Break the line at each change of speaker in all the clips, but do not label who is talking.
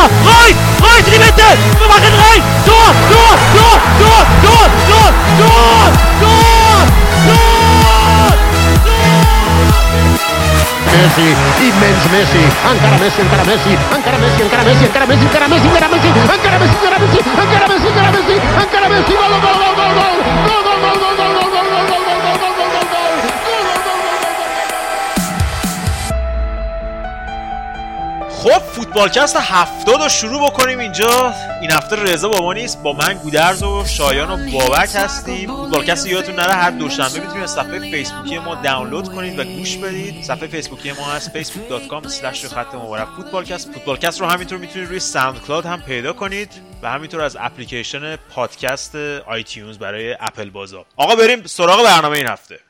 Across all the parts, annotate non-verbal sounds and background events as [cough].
Reus! Reus in die Mitte! Wir machen rein! Tor! Tor! Tor! Tor! Tor! Tor! Tor! Tor! Tor!
Messi, immens Messi, encara Messi, encara Messi, encara Messi, encara Messi, encara Messi, encara Messi, encara Messi, encara Messi, encara Messi, encara Messi, encara Messi, encara Messi, gol, gol, gol, gol, gol, gol, gol, gol, gol,
خب فوتبالکست هفتاد رو شروع بکنیم اینجا. این هفته رضا با ما نیست با من گودرز و شایان و بابک هستیم. فوتبالکست یادتون نره هر دوشنبه می‌تونید از صفحه فیسبوکی ما دانلود کنید و گوش بدید. صفحه فیسبوکی ما هست facebook.com خط مورب فوتبالکست. فوتبالکست رو همینطور می‌تونید روی SoundCloud هم پیدا کنید و همینطور از اپلیکیشن پادکست iTunes برای اپل بازا. آقا بریم سراغ برنامه این هفته.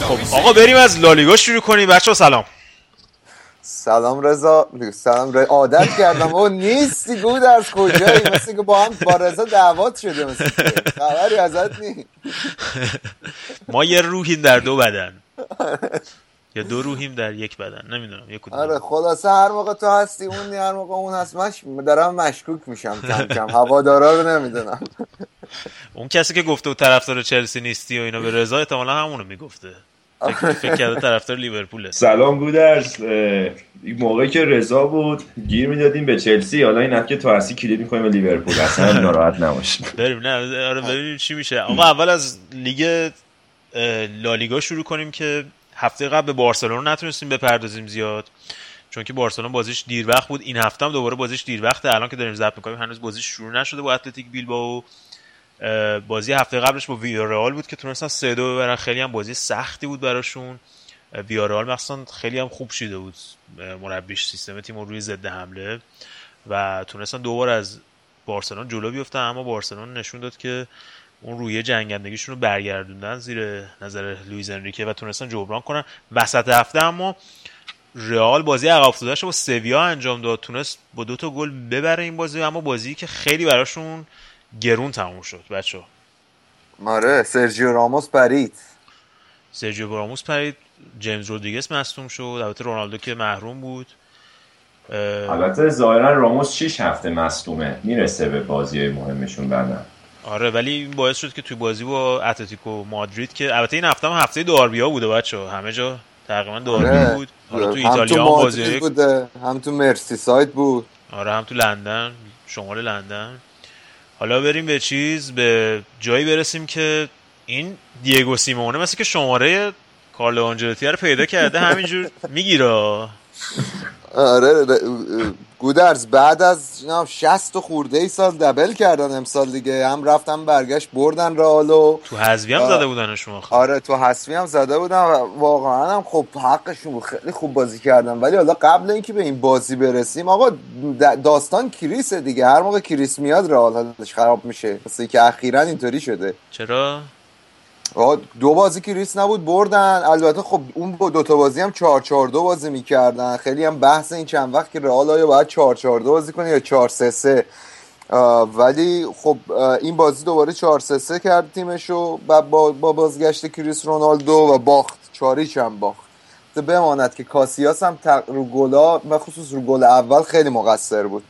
خب آقا بریم از لالیگا شروع کنیم. بچه سلام.
سلام رضا. سلام رضا. عادت کردم. او نیستی گود از کجایی؟ مثل که با هم با رضا دعوات شده مثل خبری ازت نی
ما یه روحیم در دو بدن. [laughs] یا دو روحیم در یک بدن نمی‌دونم یک کدوم
آره خلاصه هر موقع تو هستی اون هر موقع اون هست. مش دارم مشکوک میشم کم کم. هوادارا رو نمی‌دونم. [laughs]
اون کسی که گفته و طرفدار چلسی نیستی و اینا به رضا احتمالا همونو می‌گفته. فکر کرده طرفدار لیورپوله.
سلام گودرز. این موقعی که رضا بود گیر می‌دادیم به چلسی. حالا این هفته تو هستی کلید می‌کنیم به لیورپول. اصلا [laughs] ناراحت نباشید
بریم نه آره ببینیم چی میشه. آقا اول از لیگ لالیگا شروع کنیم که هفته قبل به بارسلونا نتونستیم بپردازیم زیاد چون که بارسلونا بازیش دیر وقت بود. این هفته هم دوباره بازیش دیر وقته. الان که داریم ضبط می‌کنیم هنوز بازیش شروع نشده با اتلتیک بیلبائو. بازی هفته قبلش با ویارال بود که تونستن سه دو ببرن. خیلی هم بازی سختی بود براشون. ویارال مثلا خیلی هم خوب شده بود. مربیش سیستم تیم روی ضد حمله و تونستن دوبار از بارسلون جلو بیفتن اما بارسلون نشون داد که اون روی جنگندگیشون رو برگردوندن زیر نظر لویز انریکه و تونستن جبران کنن. وسط هفته اما رئال بازی عقب افتادهش با سویا انجام داد. تونست با دو تا گل ببره این بازی اما بازی که خیلی براشون گرون تموم شد. بچه
آره سرجیو راموس پرید.
سرجیو راموس پرید. جیمز رودریگز مصدوم شد. البته رونالدو که محروم بود.
البته ظاهرا راموس 6 هفته مصدومه. می‌رسه به بازی مهمشون بعدا.
آره ولی این باعث شد که توی بازی با اتلتیکو مادرید که البته این هفته هم هفته داربیا بوده بچه همه جا تقریبا داربی
آره.
بود. حالا تو ایتالیا هم بازی
بوده هم تو مرسی سایت بود.
آره هم تو لندن شمال لندن. حالا بریم به چیز به جایی برسیم که این دیگو سیمونه مثل که شماره کارلو آنجلوتی رو پیدا کرده همینجور می‌گیره.
آره گودرز بعد از 60 خورده ای سال دبل کردن امسال دیگه. هم رفتم برگشت بردن رئالو
تو حذفی هم زده بودن شما خب.
آره تو حذفی هم زده بودن و واقعا هم خب حقشون خیلی خوب بازی کردن. ولی حالا قبل اینکه به این بازی برسیم آقا داستان کریسه دیگه. هر موقع کریس میاد رئال حالش خراب میشه. مثل که اخیرا اینطوری شده.
چرا؟
دو بازی که کریس نبود بردن. البته خب اون با دو تا بازی هم 4 4 2 بازی می‌کردن. خیلی هم بحث این چند وقت که رئال آیا باید 4 4 2 بازی کنه یا 4 3 3 ولی خب این بازی دوباره 4 3 3 کرد تیمشو. با, با, با بازگشت کریس رونالدو و باخت. چاریچ هم باخت. بماند که کاسیاس هم رو گلا و خصوص رو گل اول خیلی مقصر بود.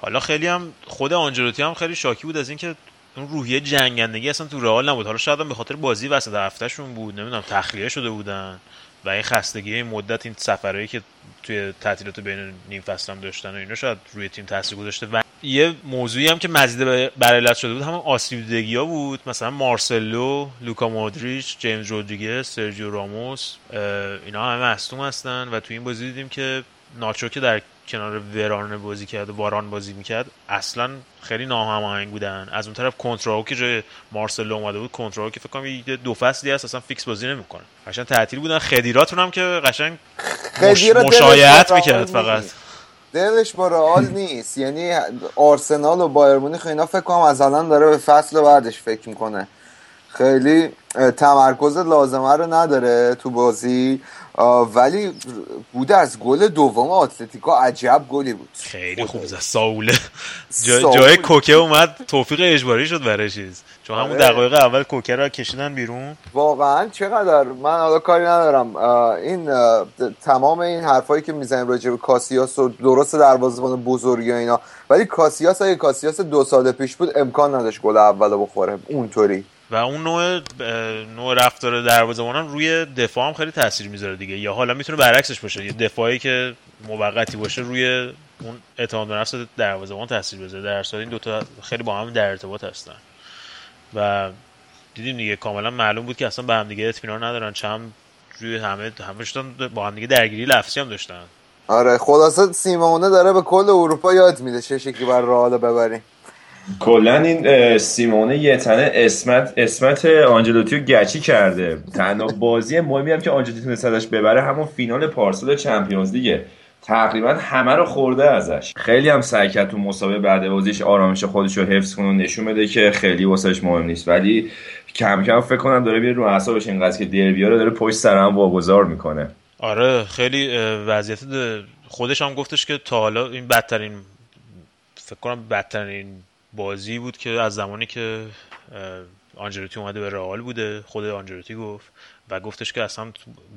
حالا خیلی هم خود آنجلوتی هم خیلی شاکی بود از اینکه اون روحیه جنگندگی اصلا تو رئال نبود. حالا شاید به خاطر بازی وسط هفتهشون بود. نمی‌دونم تخلیه شده بودن و این خستگی این مدت این سفرهایی که توی تعطیلات بین نیم فصل هم داشتن و اینا شاید روی تیم تاثیر گذاشته. و یه موضوعی هم که مزید بر شده بود همون آسیب دیدگی ها بود. مثلا مارسلو لوکا مودریچ جیمز رودریگز سرجیو راموس اینا همه مصدوم هستن. و توی این بازی دیدیم که ناچو که در کنار وران بازی کرد واران بازی می‌کرد اصلا خیلی ناهماهنگ بودن. از اون طرف کنتراو که جای مارسلو اومده بود کنتراو که فکر کنم یه دو فصلی هست اصلا فیکس بازی نمی‌کنه. قشنگ تعطیل بودن. خدیراتون هم که قشنگ مش... مشایعت می‌کرد فقط.
دلش با رئال نیست. یعنی آرسنال و بایر مونیخ اینا فکر کنم از الان داره به فصل بعدش فکر می‌کنه. خیلی تمرکز لازمه رو نداره تو بازی. ولی بود از گل دوم اتلتیکو عجب گلی بود.
خیلی خوب زد. ساوله جا جای کوکه اومد توفیق اجباری شد برای چیز. چون همون
آره.
دقایق اول کوکه رو کشیدن بیرون.
واقعا چقدر؟ من حالا کاری ندارم. این تمام این حرفایی که می‌زنیم راجع به کاسیاس و درست دروازه‌بان بزرگی و اینا ولی کاسیاس اگه کاسیاس دو سال پیش بود امکان نداشت گل اول بخوره. اونطوری.
و اون نوع نوع رفتار دروازه‌بانان روی دفاع هم خیلی تاثیر می‌ذاره دیگه. یا حالا می‌تونه برعکسش باشه. یه دفاعی که موقتی باشه روی اون اعتماد به نفس دروازه‌بان تاثیر بذاره. در صورت این دوتا خیلی با هم در ارتباط هستن. و دیدیم دیگه کاملا معلوم بود که اصلا به هم دیگه اطمینان ندارن. چند روی همه همشون با هم دیگه درگیری لفظی هم داشتن.
آره خلاصه سیمونه داره به کل اروپا یاد میده چه شکلی بر رئال ببریم.
کلا این سیمونه یه تنه اسمت اسمت آنجلوتی رو گچی کرده. تنها بازی مهمی هم که آنجلوتی تونست ببره همون فینال پارسال چمپیونز لیگه تقریبا همه رو خورده ازش. خیلی هم سعی کرد تو مسابقه بعد بازیش آرامش خودش رو حفظ کنه و نشون بده که خیلی واسش مهم نیست. ولی کم کم فکر کنم داره میره رو اعصابش اینقدر که دربیا رو داره پشت سر هم واگذار می‌کنه.
آره خیلی وضعیت خودش هم گفتش که تا حالا این بدترین فکر کنم بدترین بازی بود که از زمانی که آنجلوتی اومده به رئال بوده خود آنجلوتی گفت و گفتش که اصلا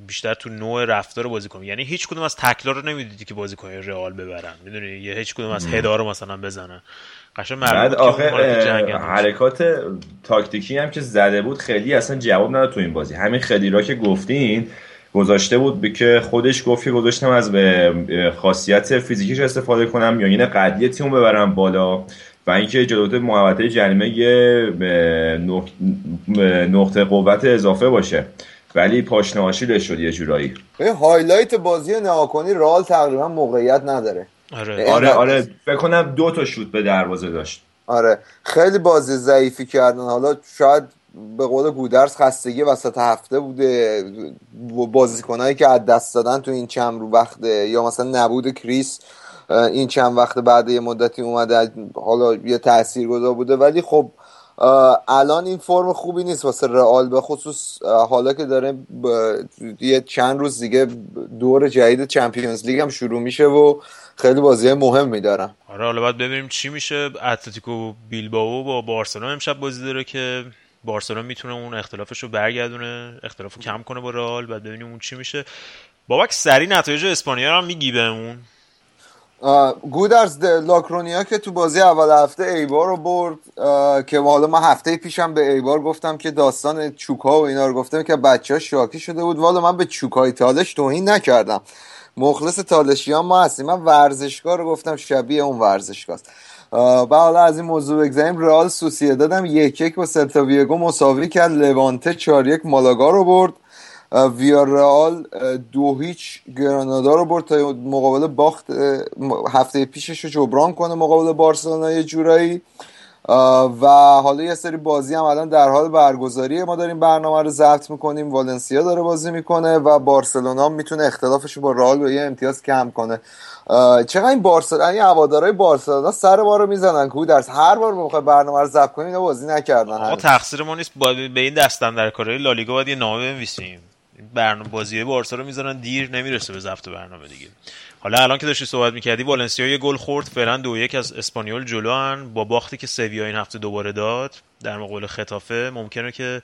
بیشتر تو نوع رفتار بازی کنم. یعنی هیچ کدوم از تکلا رو نمی‌دیدی که بازیکن رئال ببرن. می‌دونی؟ یه هیچ کدوم از هدا رو مثلا بزنن. قشنگ
بعد آخه حرکات تاکتیکی هم که زده بود خیلی اصلا جواب نداد تو این بازی. همین خیلی را که گفتین گذاشته بود که خودش گفت که گذاشتم از به خاصیت فیزیکیش استفاده کنم یا این قدی تیم ببرم بالا. و اینکه جلوت محوطه جریمه یه نقطه قوت اضافه باشه. ولی پاشنه شد یه جورایی.
هایلایت بازی نواکنی رال تقریبا موقعیت نداره.
آره. آره آره. بکنم دو تا شوت به دروازه داشت.
آره. خیلی بازی ضعیفی کردن. حالا شاید به قول گودرز خستگی وسط هفته بوده. بازیکنایی که از دست دادن تو این چند رو وقته یا مثلا نبود کریس این چند وقت بعد یه مدتی اومده حالا یه تأثیر گذار بوده. ولی خب الان این فرم خوبی نیست واسه رئال به خصوص حالا که داره یه چند روز دیگه دور جدید چمپیونز لیگ هم شروع میشه و خیلی بازی مهم میدارم
آره حالا باید ببینیم چی میشه. اتلتیکو بیلباو با بارسلون امشب بازی داره که بارسلون می‌تونه اون اختلافش رو برگردونه اختلاف رو کم کنه با رئال. بعد ببینیم اون چی میشه. بابک سری نتایج اسپانیا رو هم میگی بهمون.
گودرز لاکرونیا که تو بازی اول هفته ایبار رو برد که حالا من هفته پیشم به ایبار گفتم که داستان چوکا و اینا رو گفتم که بچه ها شاکی شده بود. والا من به چوکای تالش توهین نکردم. مخلص تالشیان ما هستیم. من ورزشگاه رو گفتم شبیه اون ورزشگاه و حالا از این موضوع بگذاریم رئال سوسیه دادم یک یک با سلتا ویگو مساوی کرد. لوانته چار یک مالاگا رو برد. ویارال دو هیچ گرانادا رو برد تا مقابل باخت هفته پیشش رو جبران کنه مقابل بارسلونا یه جورایی. و حالا یه سری بازی هم الان در حال برگزاریه. ما داریم برنامه رو ضبط می‌کنیم والنسیا داره بازی می‌کنه و بارسلونا می‌تونه اختلافش رو با رئال به یه امتیاز کم کنه. چقدر این بارسلونا این هوادارهای بارسلونا سر ما رو می‌زنن کو درس. هر بار بخوای برنامه رو ضبط کنیم اینا بازی نکردن
آقا تقصیر ما نیست به این دستن در کارهای لالیگا باید یه نامه بنویسیم. برنامه بازی بارسا رو می‌ذارن دیر نمی‌رسه به ضبط برنامه دیگه. حالا الان که داشتی صحبت می‌کردی والنسیا یه گل خورد فعلا دو یک از اسپانیول جلو هن. با باختی که سویا این هفته دوباره داد در مقابل خطافه ممکنه که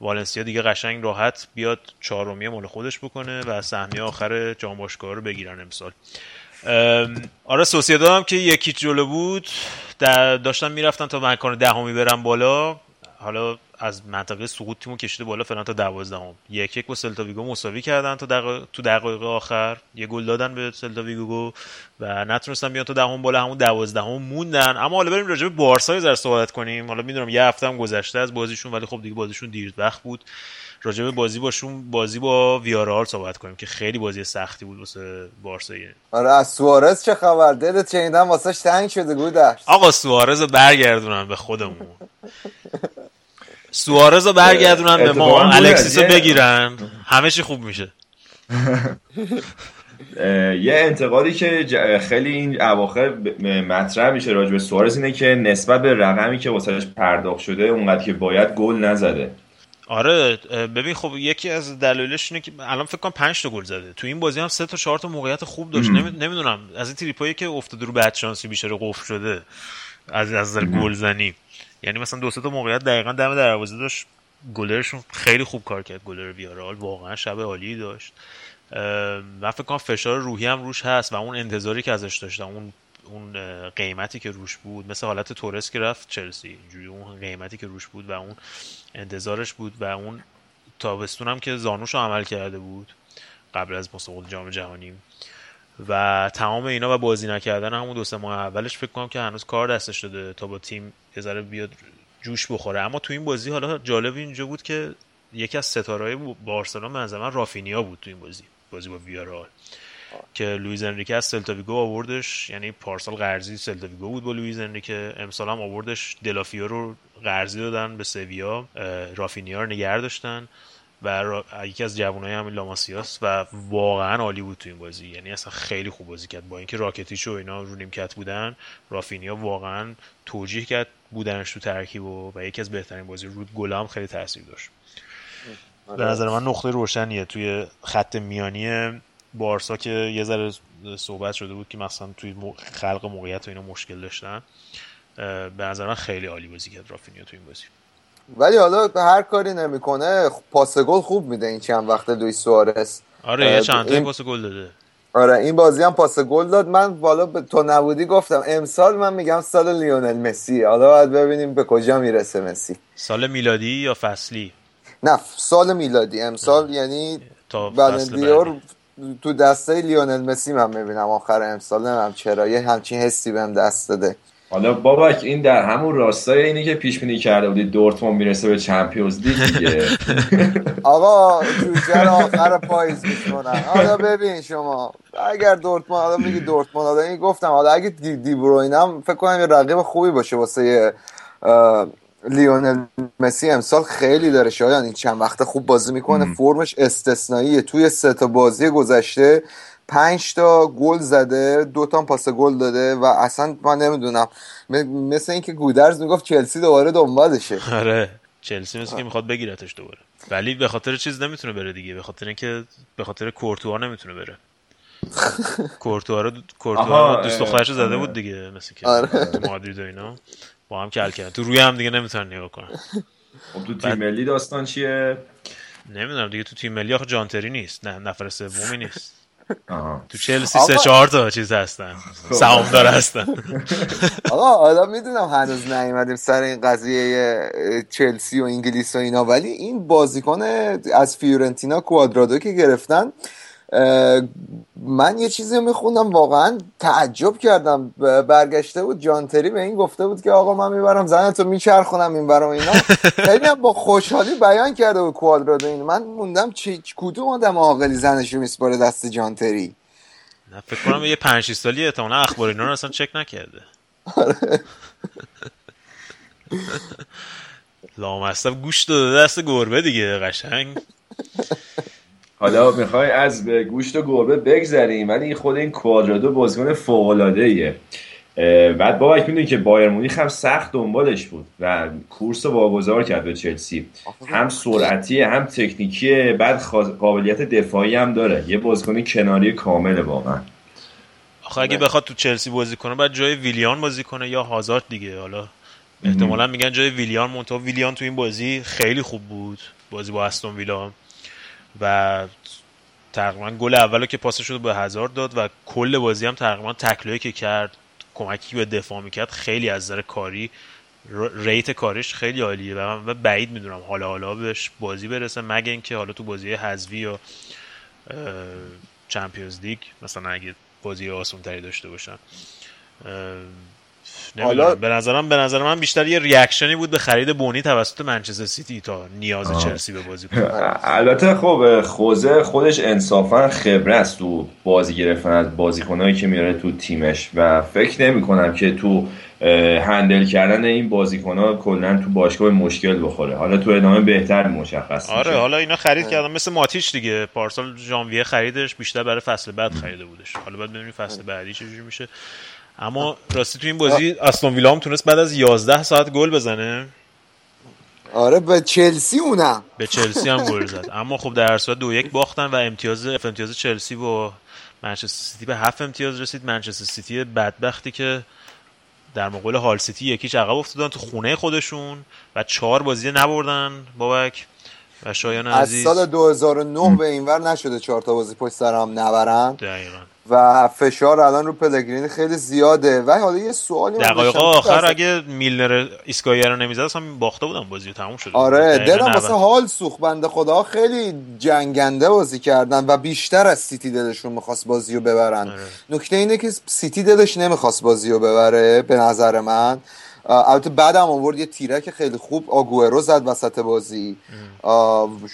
والنسیا دیگه قشنگ راحت بیاد چهارمی مال خودش بکنه و سهمیه آخر جام باشگاه رو بگیرن امسال. آره سوسیداد هم که یکی جلو بود. داشتن می‌رفتن تا مکان دهمی برن بالا. حالا از منطقه سقوط تیمو کشیده بالا فعلا تا دوازدهم. یک یک با سلتا ویگو مساوی کردن تا دق... تو دقایق آخر. یه گل دادن به سلتا ویگو و نتونستن بیان تا دهم بالا همون دوازدهم موندن. اما حالا بریم راجع به بارسا زر صحبت کنیم. حالا می‌دونم یه هفته هم گذشته از بازیشون ولی خب دیگه بازیشون دیر وقت بود. راجع به بازی باشون بازی با ویارال صحبت کنیم که خیلی بازی سختی بود واسه بارسا
آره از سوارز چه خبر؟ دلت چیندن واسش تنگ شده گودرس
آقا سوارز برگردونن به خودمون. [laughs] سوارز رو برگردونن به ما. الکسیس رو بگیرن. همه چی خوب میشه.
یه انتقادی که خیلی این اواخر مطرح میشه راجع به سوارز اینه که نسبت به رقمی که واسهش پرداخت شده اونقدر که باید گل نزده.
آره ببین خب یکی از دلایلش اینه که الان فکر کنم 5 تا گل زده. تو این بازی هم سه تا 4 تا موقعیت خوب داشت. نمی‌دونم از این تریپایی که افتاده رو بعد شانسی بیشتر قفل شده از از گل زنی یعنی مثلا دو سه تا موقعیت دقیقا دم دروازه داشت. گلرشون خیلی خوب کار کرد گلر ویارال. واقعا شب عالی داشت. من فکر کنم فشار روحی هم روش هست و اون انتظاری که ازش داشتم اون اون قیمتی که روش بود. مثل حالت تورس که رفت چلسی اینجوری اون قیمتی که روش بود و اون انتظارش بود و اون تابستون هم که زانوش عمل کرده بود قبل از مسابقات جام جهانی. و تمام اینا و بازی نکردن همون دو سه ماه اولش فکر کنم که هنوز کار دستش داده تا با تیم یه بیاد جوش بخوره. اما تو این بازی حالا جالب اینجا بود که یکی از ستارهای بارسلون من رافینیا بود تو این بازی بازی با ویارئال که لویز انریکه از سلتاویگو آوردش. یعنی پارسال قرضی سلتاویگو بود با لویز انریکه. امسال هم آوردش. دلافئو رو قرضی دادن به سویا. رافینیا رو نگه داشتن. و یکی از جوانای همین لاماسیاس و واقعا عالی بود تو این بازی. یعنی اصلا خیلی خوب بازی کرد. با اینکه راکتیچ و اینا رو نیمکت بودن رافینیا واقعا توجیه کرد بودنش تو ترکیب و, و یکی از بهترین بازی رود گلام خیلی تاثیر داشت. به نظر من نقطه روشنیه. توی خط میانی بارسا که یه ذره صحبت شده بود که مثلا توی خلق موقعیت و اینا مشکل داشتن به نظر من خیلی عالی بازی کرد رافینیا توی این بازی.
ولی حالا هر کاری نمی‌کنه پاس گل خوب میده این چند وقت دوی سوارس.
آره یه چند این... پاس گل داده.
آره این بازی هم پاس گل داد. من بالا به تو نبودی گفتم امسال من میگم سال لیونل مسی. حالا باید ببینیم به کجا می‌رسه مسی.
سال میلادی یا فصلی؟
نه سال میلادی. امسال یعنی
تا
بلندیور تو دسته لیونل مسی من می‌بینم. آخر امسال نمیم چرا. یه همچین حسی بهم دست داده.
حالا بابک این در همون راستای اینی که پیش بینی کرده بودی دورتموند می‌رسه به چمپیونز لیگ دیگه. [laughs]
آقا جوجه آخر پاییز میشونن حالا ببین شما اگر دورتموند حالا میگی دورتموند حالا این گفتم حالا اگه دی, دی هم فکر کنم یه رقیب خوبی باشه واسه لیونل مسی امسال خیلی داره شایان. این چند وقت خوب بازی می‌کنه. فرمش استثنائیه توی سه تا بازی گذشته. پنج تا گل زده دو تا پاس گل داده و اصلا من نمی‌دونم. مثل اینکه گودرز می‌گفت چلسی دوباره دنبالشه.
آره. چلسی مثل که می‌خواد بگیرتش دوباره. ولی به خاطر چیز نمی‌تونه بره دیگه. به خاطر اینکه به خاطر کورتوا نمی‌تونه بره. کورتوا رو کورتوا دوست دخترش زده بود دیگه مثل که
آره.
مادرید و اینا. با هم کل کرد تو روی هم دیگه نمی‌تونن نگاه کنن.
خب تو تیم ملی داستان چیه؟
نمی‌دونم دیگه. تو تیم ملی آخه جانتری نیست. نه نفر سومی نیست. تو چلسی سه چهار تا چیز هستن. خب. سهامدار هستن. [laughs]
آقا حالا می‌دونم هنوز نیومدیم سر این قضیه چلسی و انگلیس و اینا ولی این بازیکن از فیورنتینا کوادرادو که گرفتن من یه چیزی میخوندم واقعا تعجب کردم برگشته بود جانتری به این گفته بود که آقا من می‌برم زنتو میچرخونم این برام اینا. خیلی با خوشحالی بیان کرده بود کوادرادو این من موندم چه کدوم آدم عاقلی زنشو میسپاره دست جانتری
نه فکر کنم یه 5 سالی احتمالاً اخبار اینا رو اصلا چک نکرده. آره. [laughs] لامصب گوش داده دست گربه دیگه قشنگ.
حالا می‌خوای از گوشت و گربه بگذریم ولی خود این کوادرادو بازیکن فوق العاده ایه بعد بابک می‌دونی که بایر مونیخ هم سخت دنبالش بود و کورس رو واگذار کرد به چلسی. هم سرعتی هم تکنیکی بعد قابلیت دفاعی هم داره. یه بازیکن کناری کامله واقعا.
آخه اگه بخواد تو چلسی بازی کنه بعد جای ویلیان بازی کنه یا هازارد دیگه. حالا احتمالا میگن جای ویلیان مونتا ویلیان تو این بازی خیلی خوب بود. بازی با استون ویلا. و تقریبا گل اولو که پاسش رو به هزار داد و کل بازی هم تقریبا تکلایی که کرد کمکی به دفاع می‌کرد خیلی از نظر کاری rate کارش خیلی عالیه و من بعید می‌دونم حالا حالا بهش بازی برسه مگه اینکه حالا تو بازی حذفی یا Champions League مثلا اگه بازی آسون تری داشته باشن. حالا به نظرم به نظر من بیشتر یه reaction ی بود به خرید بونی توسط منچستر سیتی تا نیاز آه. چلسی به بازی کنه. [laughs]
البته خب خوزه خودش انصافا خبره است تو بازی گرفتن از بازیکنایی که میاره تو تیمش و فکر نمی کنم که تو handle کردن این بازیکن ها کلا تو باشگاه مشکل بخوره. حالا تو ادامه بهتر مشخص
آره میشه. حالا اینا خرید کردن مثل ماتیش دیگه. پارسال ژانویه خریدش بیشتر برای فصل بعد خریده بودش. حالا بعد ببینیم فصل بعدی چجوری میشه. اما راستی تو این بازی استون ویلا هم تونست بعد از 11 ساعت گل بزنه.
آره به چلسی اونم.
به چلسی هم گل زد. اما خب در صورت دو یک باختن و امتیاز امتیاز چلسی با منچستر سیتی به هفت امتیاز رسید. منچستر سیتی بدبختی که در مقابل هال سیتی یکیش عقب افتادن تو خونه خودشون و چهار بازی نبردن. بابک و شایان عزیز.
از سال 2009 به اینور نشده چهار تا بازی پشت سر هم نبرن.
دقیقاً.
و فشار الان رو پلگرینی خیلی زیاده. و حالا یه سوالی
دقایق آخر اگه میلنر ایستگاهی رو نمی‌زد اصلا باخته بودم بازی تموم شده
آره دلم واسه هال سوخت بنده خدا خیلی جنگنده بازی کردن و بیشتر از سیتی دلشون می‌خواست بازی رو ببرن. آره. نکته اینه که سیتی دلش نمی‌خواست بازی رو ببره به نظر من. البته بعدم آورد یه تیرک خیلی خوب. آگوئرو زد وسط بازی.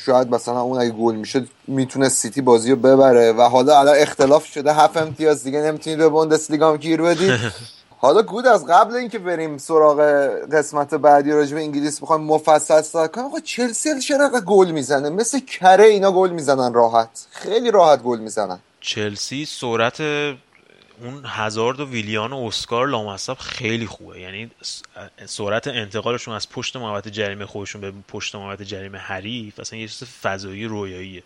شاید مثلا اون اگه گل میشه می‌تونه سیتی بازی رو ببره. و حالا الان اختلاف شده. هفت امتیاز دیگه نمی‌تونید به بوندسلیگا هم گیر بدید [laughs] حالا گود از قبل اینکه بریم سراغ قسمت بعدی راجع به انگلیس بخوایم مفصل صحبت کنیم. آقا چلسی چرا گل می‌زنه. مثل کره اینا گل می‌زنن راحت. خیلی راحت گل می‌زنن.
چلسی سرعت اون هزارد و ویلیان و اسکار لامصب خیلی خوبه. یعنی سرعت انتقالشون از پشت محوطه جریمه خودشون به پشت محوطه جریمه حریف اصلا یه چیز فضایی رویاییه.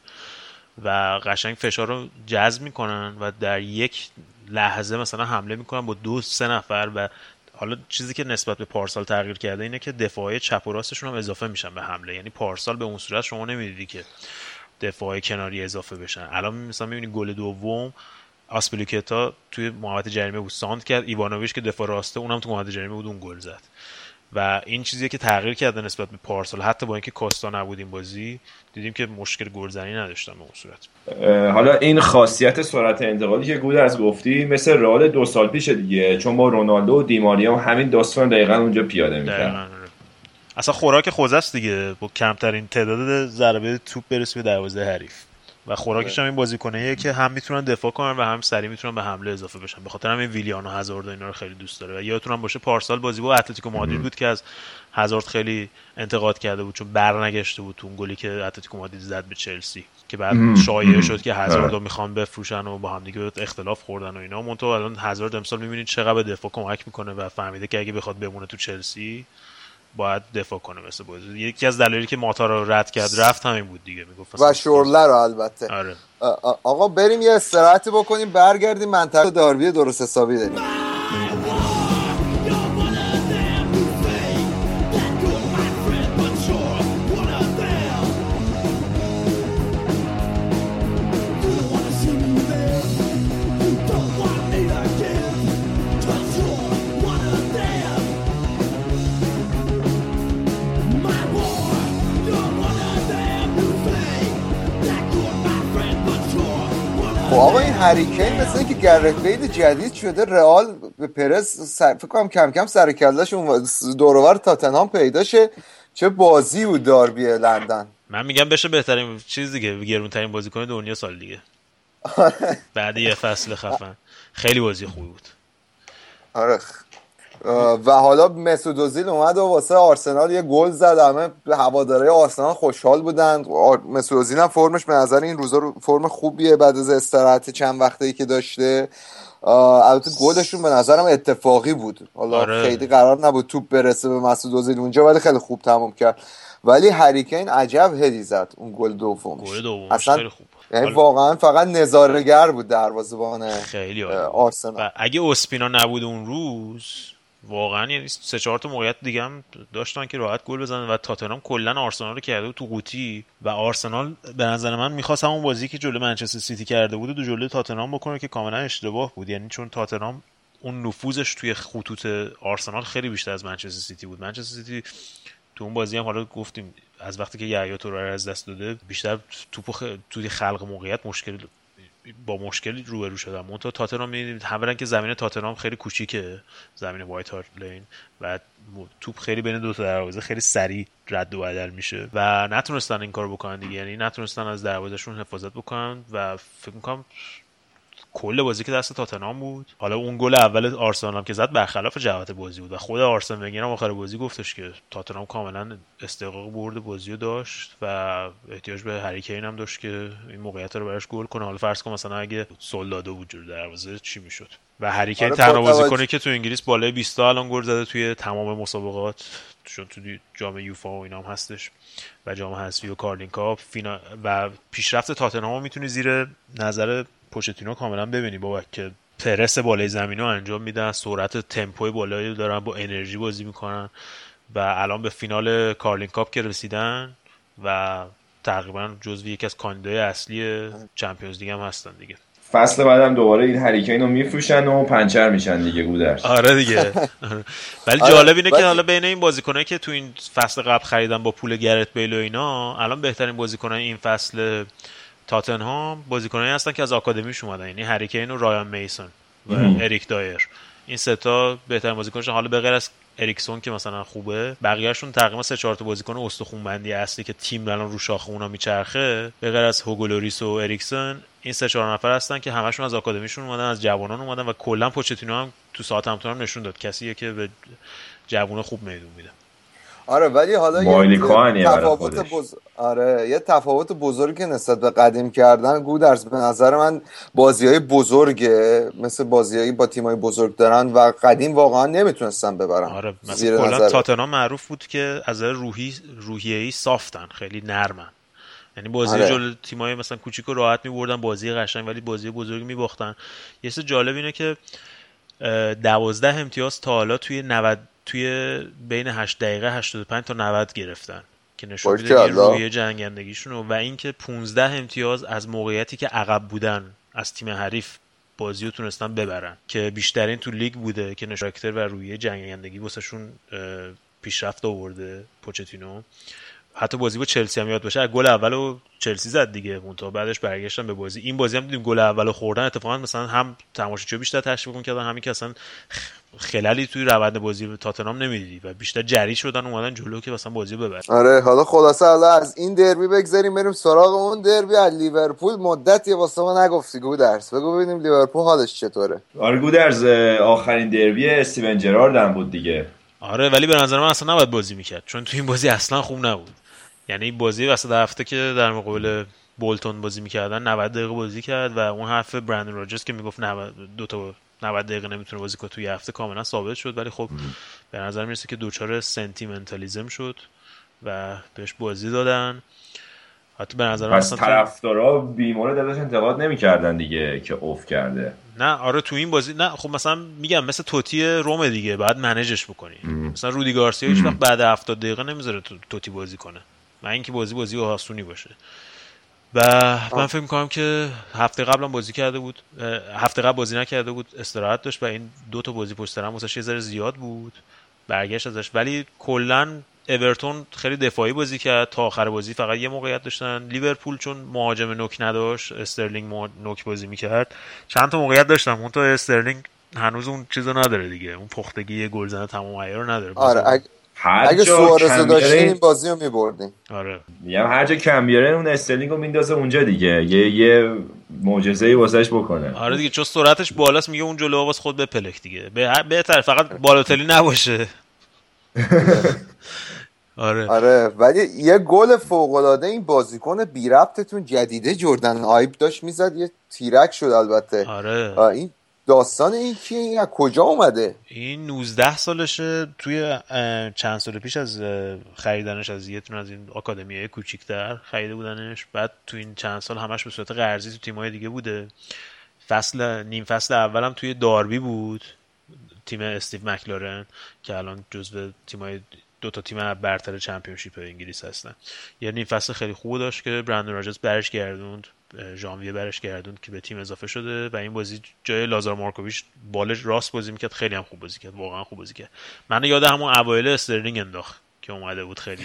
و قشنگ فشار رو جذب می‌کنن و در یک لحظه مثلا حمله می‌کنن با دو سه نفر و حالا چیزی که نسبت به پارسال تغییر کرده اینه که دفاعی چپ و راستشون هم اضافه میشن به حمله. یعنی پارسال به اون صورت شما نمی‌دیدی که دفاع کناری اضافه بشن. الان مثلا می‌بینی گل دوم آسپلیکتا توی محوطه جریمه بود. ساند کرد ایوانوویچ که دفاع راسته اونم تو محوطه جریمه بود اون گل زد. و این چیزی که تغییر کرده نسبت به پارسال. حتی با اینکه کاستا نبود این بازی دیدیم که مشکل گلزنی نداشتن به اون صورت.
حالا این خاصیت سرعت انتقالی که گود از گفتی مثل رئال دو سال پیش دیگه چون با رونالدو و دیماریا همین داستان دقیقا اونجا پیاده می‌کرد. آره.
اصلا خوراک خوزه دیگه. با کمترین تعداد ضربه توپ برسی به دروازه حریف. و خوراکش هم این بازیکنه که هم می‌تونن دفاع کنن و هم سریع می‌تونن به حمله اضافه بشن. به خاطر همین ویلیان و هزارد اینا رو خیلی دوست داره. و یادتون هم باشه پارسال بازی با اتلتیکو مادرید بود که از هزارد خیلی انتقاد کرده بود چون برنگشته بود تو اون گلی که اتلتیکو مادرید زد به چلسی که بعد شایعه شد که هزارد رو می‌خوان بفروشن و با هم دیگه اختلاف خوردن و اینا. مونتو الان هزارد امسال می‌بینید چقدر به دفاع کمک می‌کنه و فهمیده که اگه بخواد بمونه تو چلسی باید دفاع کنه مثل بازی. یکی از دلایلی که ماتا رو رد کرد رفت همین بود دیگه می‌گفت
و شورله رو البته.
آره.
آقا بریم یه استراحتی بکنیم برگردیم منطقه داربی درست حسابی داریم. خب آقا این هریکین مثل اینکه گرت بید جدید شده رئال به پرز سر... فکر کنم کم کم سر کلش اون دورور تاتنهام پیدا شه. چه بازی بود داربی لندن.
من میگم بشه بهترین چیز دیگه گرونترین بازیکن دنیا سال دیگه. بعد یه فصل خفن. خیلی بازی خوبی بود.
آره. و حالا مسعود اوزیل اومد و واسه آرسنال یه گل زد. همه هواداره آرسنال خوشحال بودن مسعود اوزیل هم فرمش به نظر این روزا رو فرم خوبیه بعد از استراحت چند وقته ای که داشته. البته گلشون به نظرم اتفاقی بود. حالا آره. خیلی قرار نبود توپ برسه به مسعود اوزیل اونجا ولی خیلی خوب تموم کرد. ولی هریکین عجب هدی زد اون گل دومش.
گل دومش اصلا خیلی خوب.
یعنی واقعا فقط نظارگر بود دروازه‌بان
خیلی
آرسنال.
اگه اسپینا نبود اون روز واقعا یعنی سه چهار تا موقعیت دیگه هم داشتن که راحت گل بزنن و تاتنهام کلا آرسنال رو کرده بود تو قوطی و آرسنال به نظر من می‌خواست همون بازی که جلو منچستر سیتی کرده بود و جلو تاتنهام بکنه که کاملا اشتباه بود. یعنی چون تاتنهام اون نفوذش توی خطوط آرسنال خیلی بیشتر از منچستر سیتی بود. منچستر سیتی تو اون بازی هم حالا گفتیم از وقتی که یایا رو از دست داده بیشتر توپ خ... توی خلق موقعیت مشکل با مشکلی روبرو شدن منتها تاتنهام می‌بینید اولا که زمین تاتنهام خیلی کوچیکه زمین وایت هارت لین و توپ خیلی بین دو تا دروازه خیلی سریع رد و بدل میشه و نتونستن این کارو بکنن دیگه. یعنی نتونستن از دروازهشون حفاظت بکنن و فکر می‌کنم کل بازی که دست تاتنهام بود حالا اون گل اول آرسنال هم که زد برخلاف جهت بازی بود و خود آرسن ونگر هم آخر بازی گفتش که تاتنهام کاملا استحقاق برد بازی رو داشت و احتیاج به هریکین هم داشت که این موقعیت رو براش گل کنه حالا فرض کن مثلا اگه سولدادو بود جور دروازه چی می‌شد و هری کین
آره،
تنها
با توجه-
بازیکنی که تو انگلیس بالای 20 تا الان گل زده توی تمام مسابقات چون تو جام یوفا و اینا هم هستش و جام حذفی و Carling Cup. و پیشرفت تاتنهام می‌تونی زیر نظر پوچتینو کاملا ببینی بابا که پرس بالای زمین رو انجام میدن سرعت تمپوی بالایی رو دارن با انرژی بازی می‌کنن و الان به فینال Carling Cup که رسیدن و تقریبا جزو یکی از کاندیدای اصلی Champions League هم هستن دیگه
فصل بعدم دوباره این هری کین رو میفروشن و پنچر میشن دیگه گودرس
آره دیگه. [laughs] ولی
آره،
جالب اینه که حالا بین این بازیکنایی که تو این فصل قبل خریدن با پول گرت بیل و اینا الان بهترین بازیکنای این فصل تاتنهام بازیکنایی هستن که از آکادمیش اومدن. یعنی هری کین و رایان میسون و. اریک دایر. این سه تا بهترین بازیکنشون. حالا به غیر از اریکسون که مثلا خوبه بقیهشون تقریبا سه چهار تا بازیکن استخونبندی اصلی که تیم الان رو شاخه اونا میچرخه به غیر از هوگو لوریس و اریکسون این سه چهار نفر هستن که همشون از آکادمیشون اومدن از جوانان اومدن و کلا پوچتینو هم تو ساوتهمپتون نشون داد. کسیه که به جوونا خوب میدون میده.
آره ولی حالا یه تفاوت
خودش.
بز... آره یه تفاوت بزرگی که نسبت به قدیم کردن گودرز به نظر من بازی های بزرگه مثل بازیایی با تیمای بزرگ دارن و قدیم واقعا نمی‌تونستن ببرن.
آره
زیر
کلا تاتنهام معروف بود که از نظر روحی روحیه‌ای صافتن خیلی نرمن. یعنی بازی
آره.
جلو تیمای مثلا کوچیک و راحت میبردن بازی قشنگ ولی بازی بزرگ میباختن. یه چیز جالب اینه که دوازده امتیاز تا حالا توی 90 توی بین 8 دقیقه 85 تا 90 گرفتن که نشون میده روحیه جنگندگیشون و اینکه 15 امتیاز از موقعیتی که عقب بودن از تیم حریف بازی رو تونستن ببرن که بیشترین تو لیگ بوده که نشاکتر و روحیه جنگندگی واسهشون پیشرفت آورده پوچتینو. حتی بازی با چلسی هم یاد باشه گل اولو چلسی زد دیگه. منتها بعدش برگشتن به بازی. این بازی هم دیدیم گل اولو خوردن. اتفاقا مثلا هم تماشاچی بیشتر تشویق می‌کردن همین که اصلا خلالی توی روند بازی به تاتنهام نمی‌دیدی و بیشتر جری شدن اومدن جلو که مثلا بازی رو ببرن.
آره حالا خلاصه حالا از این دربی بگذاریم بریم سراغ اون دربی. از لیورپول مدتی واسه ما نگفتی. گودرز بگو ببینیم لیورپول حالش چطوره.
آره گودرز آخرین دربی استیون جرارد هم بود دیگه.
آره ولی به نظر من اصلا نباید بازی می‌کرد چون تو این بازی اصلا خوب نبود. یعنی بازی وسط هفته که در مقابل بولتون بازی می‌کردن 90 دقیقه بازی کرد و اون حرف برندن راجرز که می‌گفت 90 دو تا 90 دقیقه نمی‌تونه بازی کنه توی هفته کاملا ثابت شد. ولی خب به نظر می‌رسه که دوچار سنتیمنتالیزم شد و بهش بازی دادن. حتی به نظر
پس طرفدارا بیمورد ازش انتقاد نمی‌کردن دیگه که اوف کرده.
نه آره تو این بازی نه خب مثلا میگم مثل توتی روم دیگه بعد منیجش بکنی. مثلا رودی گارسیا هیچ وقت بعد 70 دقیقه نمی‌ذاره تو- توتی بازی کنه. و اینکه بازی بازی آسونی باشه. و من فکر می‌کنم که هفته قبلا بازی کرده بود هفته قبل بازی نکرده بود استراحت داشت و این دو تا بازی پشت هم واسش یه ذره زیاد بود برگشت ازش. ولی کلا اورتون خیلی دفاعی بازی کرد. تا آخر بازی فقط یه موقعیت داشتن. لیورپول چون مهاجم نوک نداشت استرلینگ نوک بازی می‌کرد. چند تا موقعیت داشتن اون تا استرلینگ هنوز اون چیزو نداره دیگه. اون پختگی گلزن تمام عیار رو نداره.
آره اگه,
هر
اگه سوارز داشتین
بیاره-
این بازی رو میبردین
آره.
میگم هر جا کم بیاره اون استرلینگ رو میندازه اونجا دیگه. یه یه معجزه‌ای واسش بکنه.
آره دیگه چون سرعتش بالاست میگه اون جلو واسه خود بپلک دیگه. به- بهتر فقط بالاتلی نباشه. [laughs] آره.
آره ولی یه گل فوق العاده این بازیکن بی ربطتون جدیده جردن. آیب داشت می‌زد یه تیرک شد البته.
آره.
این داستان این کیه؟ این از کجا اومده؟
این 19 سالشه توی چند سال پیش از خریدنش از یه از این آکادمیای کوچیکتر خریده بودنش. بعد تو این چند سال همش به صورت قرضی تو تیمای دیگه بوده. فصل نیم فصل اولم توی داربی بود تیم استیو مکلارن که الان جزو تیمای دو تا تیم برتر چمپیونشیپ انگلیس هستن. یه نیم فصل خیلی خوب داشت که برندن راجرز برش گردوند. ژانویه برش گردوند که به تیم اضافه شده و این بازی جای لازار مارکوویچ بال راست بازی می‌کرد خیلی هم خوب بازی کرد واقعا خوب بازی کرد. من یاد همون اوایل استرلینگ انداخت که اومده بود خیلی.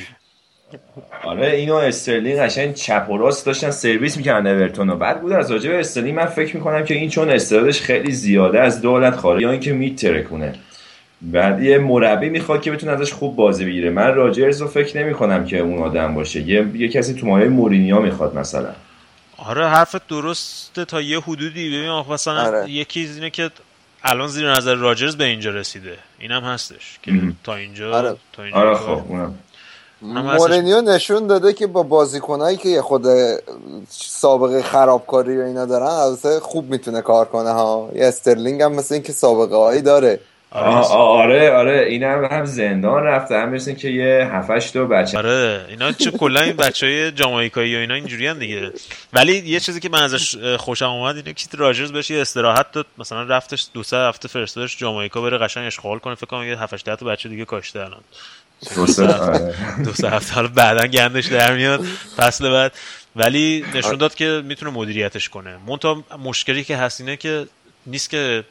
آره آیب و استرلینگ قشنگ چپ و راست داشتن سرویس می‌کردن اورتون و بعد بود از راجع استرلینگ من فکر می‌کنم که این چون استعدادش خیلی زیاده از دو حالت خارج یا اینکه میترکونه. بعد یه مربی می‌خواد که بتونه ازش خوب بازی بگیره. من راجرز رو فکر نمی‌کنم که اون آدم باشه. یه, یه کسی تو مایه مورینیو می‌خواد مثلا.
آره حرفت درسته تا یه حدودی ببین مثلا
آره.
یکی اینه که الان زیر نظر راجرز به اینجا رسیده اینم هستش که تا اینجا
آره.
تا اینجا
آره خب اونم.
مورینیو نشون داده که با بازیکنایی که یه خود سابقه خرابکاری و اینا دارن البته خوب می‌تونه کار کنه ها یه استرلینگ هم مثل اینکه سابقه هایی داره
آره.
آره آره. این هم, هم زندان رفته. هم مثل که یه هفتش تا بچه
آره. اینا چه کلا این بچه های جامائیکایی و اینا اینجوری هم دیگه. ولی یه چیزی که من ازش خوشم اومد اینه که راجرز بهش یه استراحت داد. مثلا رفتش دو سه هفته فرستادش جامائیکا بره قشنگ اشغال کنه. فکر کنم یه 7 8 تا بچه دیگه کاشته الان.
آره.
دو سه هفته. حالا بعدا گندش در میاد. فصل بعد. ولی نشون داد که می‌تونه مدیریتش کنه. مونتا مشکلی که هست اینه که نیست که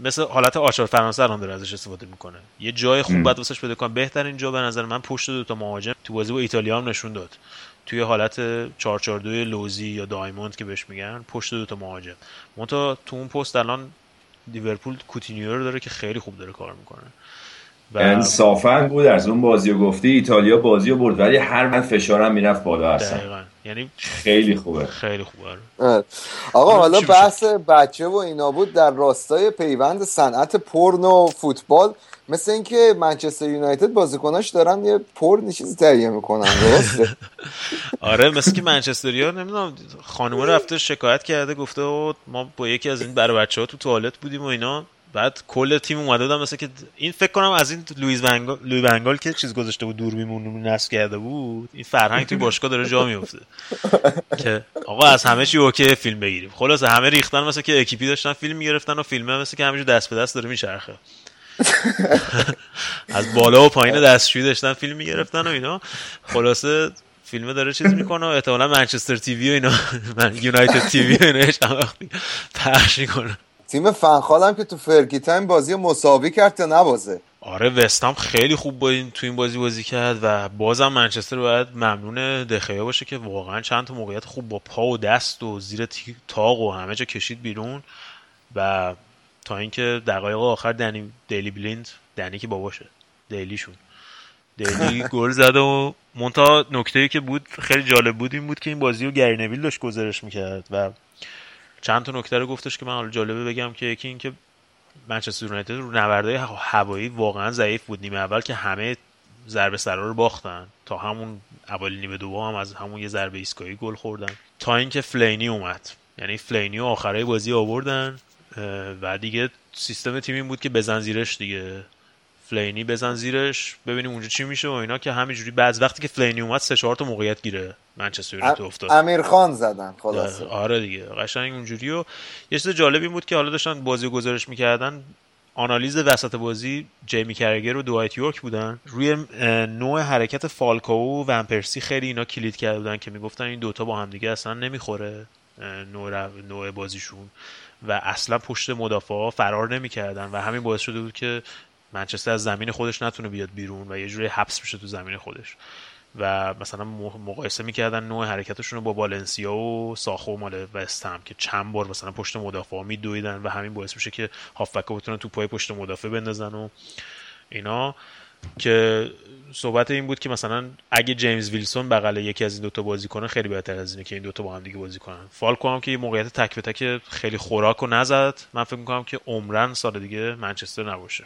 مثل حالت آچار فرانسه الان داره ازش استفاده می‌کنه. یه جای خوب باید واسش پیدا کنه. بهترین جا به نظر من پشت دو تا مهاجم تو بازی با ایتالیا هم نشون داد. توی حالت 442 لوزی یا دایموند که بهش میگن پشت دو تا مهاجم. مونتا تو اون پست الان لیورپول کوتینیو رو داره که خیلی خوب داره کار می‌کنه. و
انصافا بود از اون بازی رو گفتی ایتالیا بازی رو برد ولی هر من فشارم می‌رفت بالا
دقیقا. یعنی
خیلی خوبه.
خیلی خوبه.
آره. آقا
حالا؟
بحث بچه و اینا بود در راستای پیوند صنعت پرن و فوتبال. مثل اینکه منچستر یونایتد بازیکناش دارن یه پرن چیزی تهیه می‌کنن درسته؟ [laughs]
آره مثل که منچستریا نمی‌دونم خانومه رفته شکایت کرده گفته او ما با یکی از این برای بچه ها تو توالت بودیم و اینا. بعد کل تیم اومده بودن مثل که این فکر کنم از این لوئیس ون‌گال لویی ون‌گال که چیز گذاشته بود دوربین نصب کرده بود این فرهنگ توی باشگاه داره جا میفته. که آقا از همه چی okay فیلم بگیریم. خلاصه همه ریختن مثل که اکیپی داشتن فیلم می‌گرفتن و فیلم مثل که همینجور دست به دست داره میچرخه. [laughs] از بالا و پایین دستشویی داشتن فیلم می‌گرفتن و اینا. خلاصه فیلم داره چیز می‌کنه و احتمالا منچستر TV و اینا من یونایتد TV و اینا پخش می‌کنه
تیم فنخال هم که تو Fergie time بازی مساوی کرد تا نبازه؟
آره وستهم خیلی خوب با این تو این بازی بازی کرد و بازم منچستر باید ممنون دخئا باشه که واقعا چند تا موقعیت خوب با پا و دست و زیر طاق و همه جا کشید بیرون و تا اینکه دقایق آخر دنی دیلی بلیند دنی که باباشه دیلیشون دیلی [laughs] گل زد و مونتا نکته که بود خیلی جالب بود این بود که این بازی رو گری نویل داشت گزارش می‌کرد و چند تا نکته رو گفتش که من حالا جالبه بگم که یکی این که منچستر یونایتد رو نبردهای هوایی واقعا ضعیف بود نیمه اول که همه ضربه سرا رو باختن. تا همون اول نیمه دوم هم از همون یه ضربه ایستگاهی گل خوردن. تا اینکه فلینی اومد. یعنی فلینی و آخرای بازی آوردن و دیگه سیستم تیم این بود که بزن زیرش دیگه. فلینی بزن زیرش ببینیم اونجا چی میشه و اینا که همینجوری بعض وقتی که فلینی اومد سه چهار تا موقعیت گیره منچستر یونایتد افتاد.
امیر خان زدن خلاصه.
آره دیگه قشنگ اونجوری و یه چیز جالبی این بود که حالا داشتن بازی گزارش می‌کردن. آنالیز وسط بازی جیمی کرگر و دوایت یورک بودن. روی نوع حرکت فالکاو و ونپرسی خیلی اینا کلید کرده بودن که می‌گفتن این دوتا با هم دیگه اصلا نمی‌خوره نوع, نوع بازیشون. و اصلا پشت مدافع ها فرار نمی‌کردن و همین باعث شده بود که منچستر از زمین خودش نتونه بیاد بیرون و یه جوری حبس بشه تو زمین خودش. و مثلا مقایسه می‌کردن نوع حرکتشون رو با بالنسیا و ساخو مال وستهم که چند بار مثلا پشت مدافع میدویدن و همین باعث میشه که هافبکا بتونن تو پای پشت مدافع بندازن و اینا. که صحبت این بود که مثلا اگه جیمز ویلسون بغل یکی از این دوتا بازی کنه خیلی بهتر از اینه که این دوتا با هم دیگه بازی کنن. فالکو هم که موقعیت تک به تک خیلی خوراک رو نزد. من فکر می‌کنم که عمرن سال دیگه منچستر نباشه.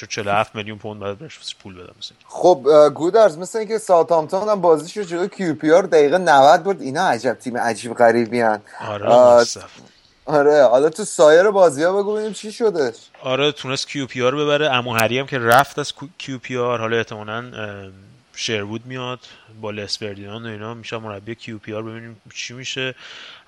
چون 47 میلیون پوند باید بهش پول بدم مثلا.
خب گودرز مثل اینکه ساوثهامپتون هم بازیش رو جلوی کیو پی آر دقیقه 90 برد. اینا عجب تیم عجیب غریبی هن.
آره
آه،. آره حالا تو سایر بازی ها بگو ببینیم چی شده
آره تونست کیو پی آر ببره عمو هری هم که رفت از کیو پی آر حالا احتمالاً شروود میاد با لس فردیناند و اینا. میشه مربی کیو پی آر ببینیم چی میشه.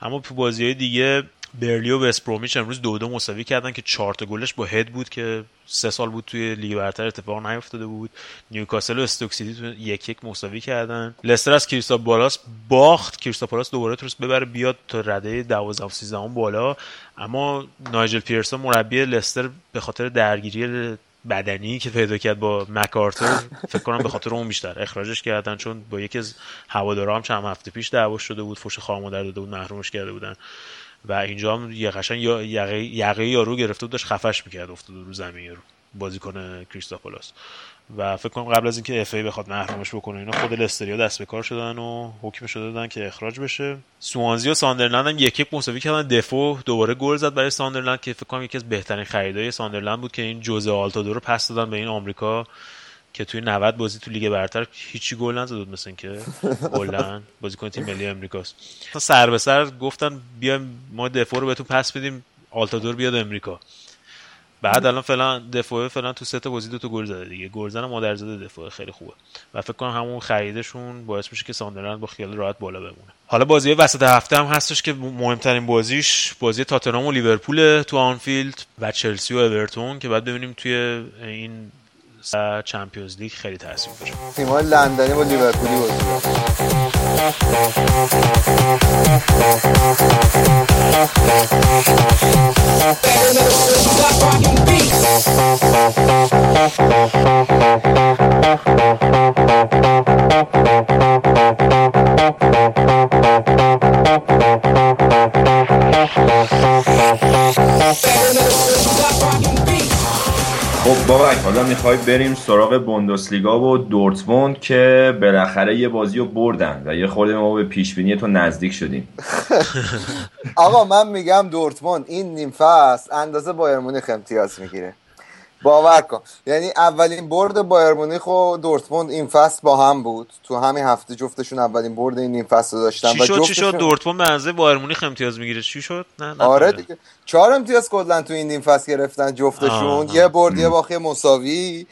اما تو بازی های دیگه برنلی و وستبرومیچ امروز دو دو مساوی کردن که چهار تا گلش با هد بود که سه سال بود توی لیگ برتر اتفاق نیفتاده بود. نیوکاسل و استوک سیتی تو یک یک مساوی کردن. لستر از کریستال پالاس باخت. کریستال پالاس دوباره تونست ببره بیاد تا رده 12 و 13 بالا. اما نایجل پیرسون مربی لستر به خاطر درگیری بدنی که پیدا کرد با مک‌آرتور فکر کنم به خاطر اون بیشتر اخراجش کردن. چون با یکی از هوادارا هم چند هفته پیش دعوا شده بود فوش خواهر مادر داده بود محرومش کرده بودن. و اینجا هم یه قشنگ یا- یقه یارو گرفته بود داشت خفش می‌کرد افتاده رو زمین یارو بازیکن کریستال پالاس و فکر کنم قبل از اینکه FA بخواد محرومش بکنه اینا خود لستریا دست به کار شدن و حکمش دادن که اخراج بشه. سوانزی و ساندرلند هم یک یک مساوی کردن دفو دوباره گل زد برای ساندرلند که فکر کنم یکی از بهترین خریدای ساندرلند بود که این جوزی آلتیدور رو پس دادن به این آمریکا. که توی 90 بازی تو لیگ برتر هیچی گل نزد بود مثل که کلا بازیکن تیم ملی امریکاست. سر به سر گفتن بیایم ما دفو رو بهتون پس بدیم آلتیدور بیاد امریکا. بعد الان فعلا دفو فعلا تو سه تا بازی دو تا گل زده دیگه. گلزن مادرزاده دفو خیلی خوبه. و فکر کنم همون خریدشون باعث میشه که ساندرلند با خیال راحت بالا بمونه. حالا بازی وسط هفته هم هستش که مهمترین بازیش بازی تاتنهام و لیورپول تو آنفیلد و چلسی و اورتون که بعد ببینیم توی این چمپیونز لیگ خیلی تاثیر داره
تیم‌های لندنی با لیورپولی بازی
خب بابک حالا می‌خوای بریم سراغ بوندسلیگا و دورتموند که بالاخره یه بازی رو بردن و یه خورده ما به پیش بینی تو نزدیک شدیم. [laughs]
آقا من میگم دورتموند این نیم فصل اندازه بایر مونیخ امتیاز می‌گیره. باور کن. یعنی اولین برد بایر مونیخ و دورتموند این فصل با هم بود. تو همین هفته جفتشون اولین برد این نیم فصل داشتن
چی شد؟ چی شد؟ دورتموند به اندازه بایر مونیخ امتیاز می‌گیره. چی شد؟ نه نه
آره دیگه. چهار امتیاز کلا تو این نیم فصل گرفتن جفتشون.
آه.
یه برد یه باخت یه مساوی.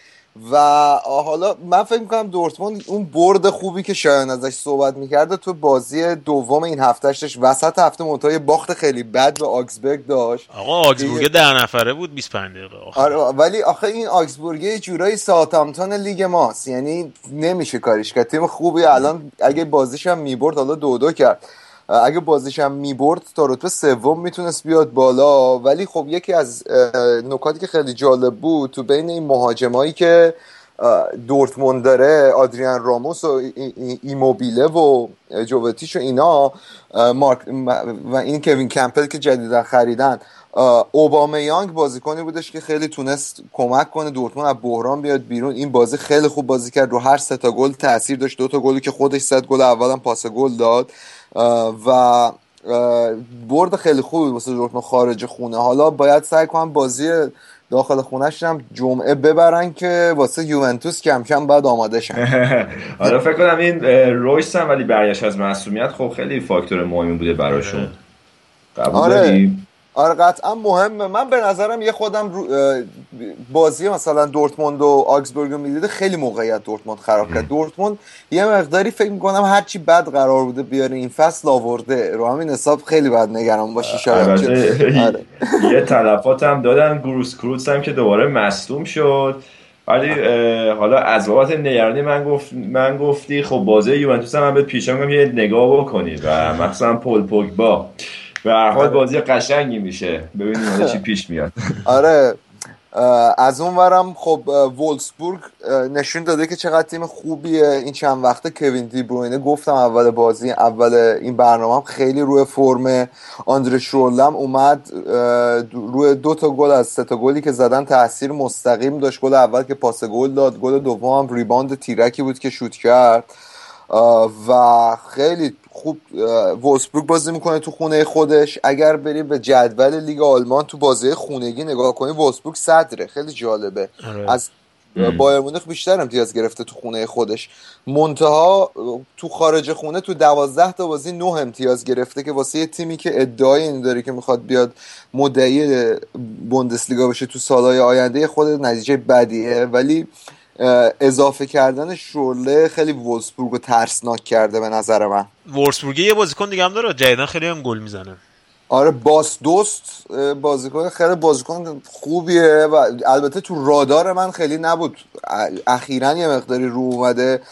و حالا من فکر می‌کنم دورتموند اون برد خوبی که شایان ازش صحبت می‌کرده تو بازی دوم این هفتهش وسط هفته منتها یه باخت خیلی بد به آکسبرگ داشت.
آقا آگزبورگ ده نفره بود 25 دقیقه.
آره ولی آخه این آکسبورگ یه جورایی ساوثهامپتون لیگ ماست. یعنی نمیشه کاریش کرد. تیم خوبی الان اگه بازیش هم می‌برد حالا دو دو کرد. اگه بازیش هم می‌برد تا رتبه سوم می‌تونست بیاد بالا. ولی خب یکی از نکاتی که خیلی جالب بود تو بین این مهاجمایی که دورتموند داره آدریان راموس و ای- ای- ایموبیله و جووتیش و اینا و این کوین کمپل که جدیدا خریدن اوبامیانگ بازیکنی بودش که خیلی تونست کمک کنه دورتموند از بحران بیاد بیرون. این بازی خیلی خوب بازی کرد. رو هر سه تا گل تاثیر داشت. دو تا گلی که خودش زد گل اولم پاس گل داد. و برد خیلی خوبی بود واسه دورتموند خارج خونه حالا باید سعی کنم بازی داخل خونهش هم جمعه ببرن که واسه یوونتوس کم کم بعد آماده شن [laughs]
حالا فکر کنم این رویس هم ولی برگشت از معصومیت خب خیلی فاکتور مهمی بوده براشون قبول
آره.
داری؟
آره قطعا مهمه. من به نظرم یه خودم رو بازی مثلا دورتموند و آگزبورگ رو می‌دیده خیلی موقعیت دورتموند خراب کرد. دورتموند یه مقداری فکر می‌کنم هرچی بد قرار بوده بیاره این فصل آورده. رو همین حساب خیلی باید نگران باشی شاید. آره. [laughs]
یه تلفات هم دادن. گروس کروس هم که دوباره مصدوم شد. ولی حالا از بابت نگرانی من گفت من گفتی خب بازی یوونتوس هم من بهت پیشنهاد یه نگاه بکنی و مثلا پول پوگبا. به هر حال بازی قشنگی میشه. ببینیم حالا چی [laughs] پیش میاد.
آره. از اون ورم خب وولسبورگ نشون داده که چقدر تیم خوبیه. این چند وقته کوین دی بروینه گفتم اول بازی اول این برنامه هم خیلی روی فرم آندره شورله هم اومد. روی دو تا گل از سه تا گلی که زدن تاثیر مستقیم داشت. گل اول که پاس گل داد گل دوم هم rebound تیرکی بود که شوت کرد. و خیلی خوب وولسبورگ بازی می‌کنه تو خونه خودش. اگر بریم به جدول لیگ آلمان تو بازی خونگی نگاه کنیم وولسبورگ صدره. خیلی جالبه.
آره.
از بایر مونیخ بیشتر امتیاز گرفته تو خونه خودش. منتها تو خارج خونه تو دوازده تا بازی نه امتیاز گرفته که واسه یه تیمی که ادعای این داره که می‌خواد بیاد مدعی بوندسلیگا بشه تو سالهای آینده خود نتیجه بدیه. ولی اضافه کردن شورله خیلی وولسبورگ رو ترسناک کرده به نظر من.
وورسبورگ یه بازیکن دیگه هم داره جدیدن خیلی هم گل می‌زنه.
آره باس دوست بازیکن خیلی بازیکن خوبیه و البته تو رادار من خیلی نبود. اخیرا یه مقداری رو اومده.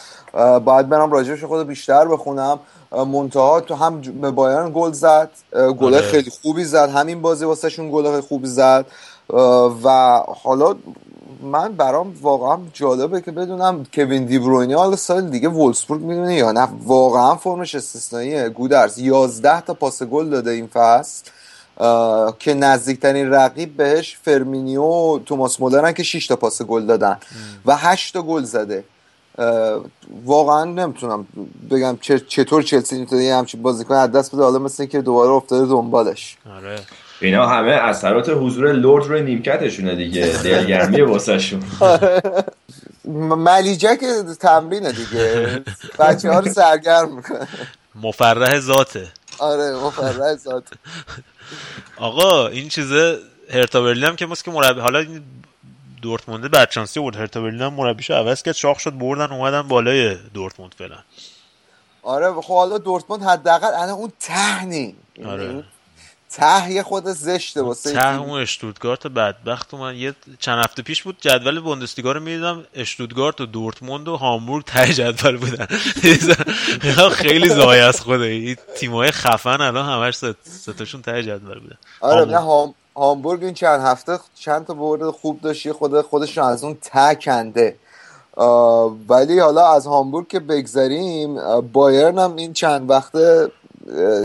باید برم راجبش خود بیشتر بخونم. منتها تو هم به بایرن گل زد. گل
آره.
خیلی خوبی زد. همین بازی واسهشون گل خوبی زد. و حالا من برام واقعا جالبه که بدونم کوین دیبروینی حالا سال دیگه وولسبورگ می‌دونه یا نه. واقعا فرمش استثنائیه گودرز. 11 تا پاس گل داده این فصل. که نزدیکترین رقیب بهش فرمینیو و توماس مولرن که 6 تا پاس گل دادن. و 8 تا گل زده. واقعا نمی‌تونم بگم چطور چلسی می‌تونه یه همچین بازیکن از دست بده. حالا مثل که دوباره افتاده دنبالش.
آره.
اینا همه اثرات حضور لورد روی نیمکتشونه دیگه دلگرمی واسهشون.
ملیجک تمرینه دیگه. بچه ها رو سرگرم می‌کنه.
مفرح ذاته.
آره مفرح ذاته.
آقا این چیزه هرتا برلین هم که که مربی حالا این دورتموند بدشانسی بود. هرتا برلین هم مربیشو عوض کرد شاخ شد بردن اومدن بالای دورتموند فعلا.
آره خب حالا دورتموند حداقل الان اون تهنی
آره.
ته یه خود زشته واسه
ته اون اشتودگارت بدبخت. من یه چند هفته پیش بود جدول بوندسلیگا رو می‌دیدم. اشتودگارت و دورتموند و هامبورگ ته جدول بودن. خیلی زای از خوده. این تیمای خفن الان همش ستاشون ته جدول بودن.
آره نه هام... هامبورگ این چند هفته چند تا برد خوب داشت. خود خودش از اون ته کنده. ولی حالا از هامبورگ که بگذریم بایرن هم این چند وقته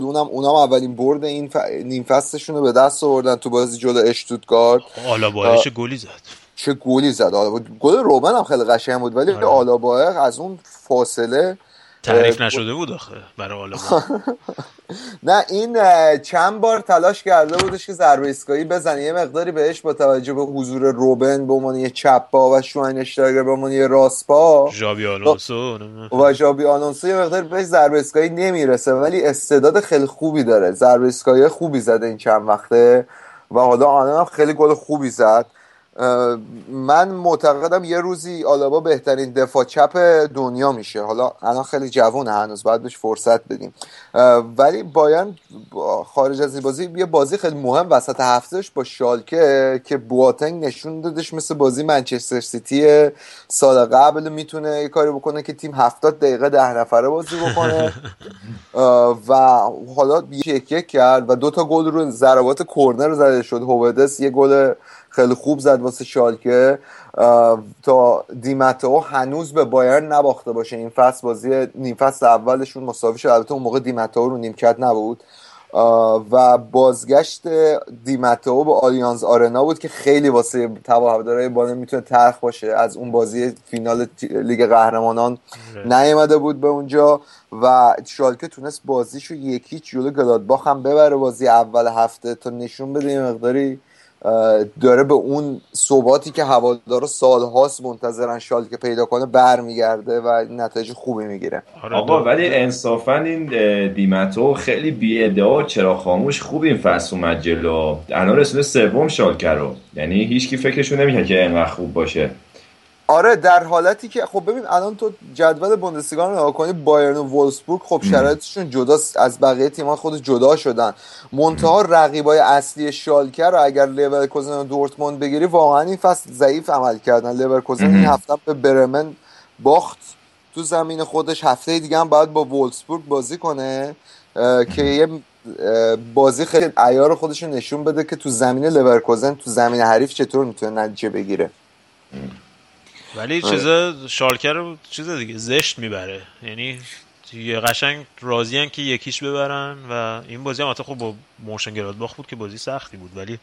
اونم اونم اولین برد این ف... نیم فصلشون رو به دست آوردن تو بازی جلو اشتوتگارت.
حالا چه گلی زد.
چه گلی زد. گل روبن هم خیلی قشنگ بود ولی آره. آلابایق از اون فاصله
تعریف نشده بود آخه برای آلمان [laughs]
نه این چند بار تلاش کرده بودش که ضربه ایستگاهی بزنه. یه مقداری بهش با توجه به حضور روبن به عنوان یه چپ پا و شواینشتایگر به عنوان یه راست پا
ژابی آلونسو
و ژابی آلونسو یه مقداری بهش ضربه ایستگاهی نمی‌رسه. ولی استعداد خیلی خوبی داره. ضربه ایستگاهی خوبی زده این چند وقته و حالا آنها هم خیلی گل خوبی زد. من معتقدم یه روزی آلابا بهترین دفاع چپ دنیا میشه. حالا الان خیلی جوونه هنوز باید بهش فرصت بدیم. ولی بایرن خارج از این بازی یه بازی خیلی مهم وسط هفتهش با شالکه که بواتنگ نشون دادش مثل بازی منچستر سیتی سال قبل می‌تونه یه کاری بکنه که تیم هفتاد دقیقه ده نفره بازی بکنه. [laughs] و حالا یک یک کرد و دو تا گل رو ضربات کرنر زده شد. هوودس یه گل خیلی خوب زد واسه شالکه. تا دیمتو هنوز به بایرن نباخته باشه. این فصل بازی نیم فصل اولشون مساوی شد. البته اون موقع دیمتو رو نیمکت نبود. و بازگشت دیمتو به آلیانز آرنا بود که خیلی واسه هوادارهای بانه می‌تونه ترخ باشه. از اون بازی فینال لیگ قهرمانان نیامده بود به اونجا و شالکه تونست بازیشو یکی جلو گلادباخ هم ببره. بازی اول هفته تا نشون بده یه مقداری داره به اون ثباتی که هوادارا سالهاست منتظرن که پیدا کنه برمیگرده و نتایج خوبی می‌گیره.
آره، آقا ولی انصافا این دیمتو خیلی بی ادعا چرا خاموش خوب این فصل اومد جلو. الان رسیده سوم شالکه رو. یعنی هیچکی فکرشون نمی‌کنه که اینقدر خوب باشه.
آره در حالتی که خب ببین الان تو جدول بوندسلیگا رو نگاه کنی بایرن و وولسبورگ خب شرایطشون جدا از بقیه تیم‌ها خود جدا شدن. منتها رقیبای اصلی شالکه رو اگر لورکوزن و دورتموند بگیری واقعا این فصل ضعیف عمل کردن. لورکوزن این هفته به برمن باخت. تو زمین خودش هفته دیگه هم باید با وولسبورگ بازی کنه که یه بازی خیلی عیار خودش نشون بده که تو زمین لورکوزن تو زمین حریف چطور می‌تونه نتیجه بگیره.
ولی آره. چیز شالکه رو چیز دیگه زشت می‌بره یعنی یه قشنگ راضی که یکیش ببرن و این بازی هم حتی خب با مونشن گلادباخ بود که بازی سختی بود ولی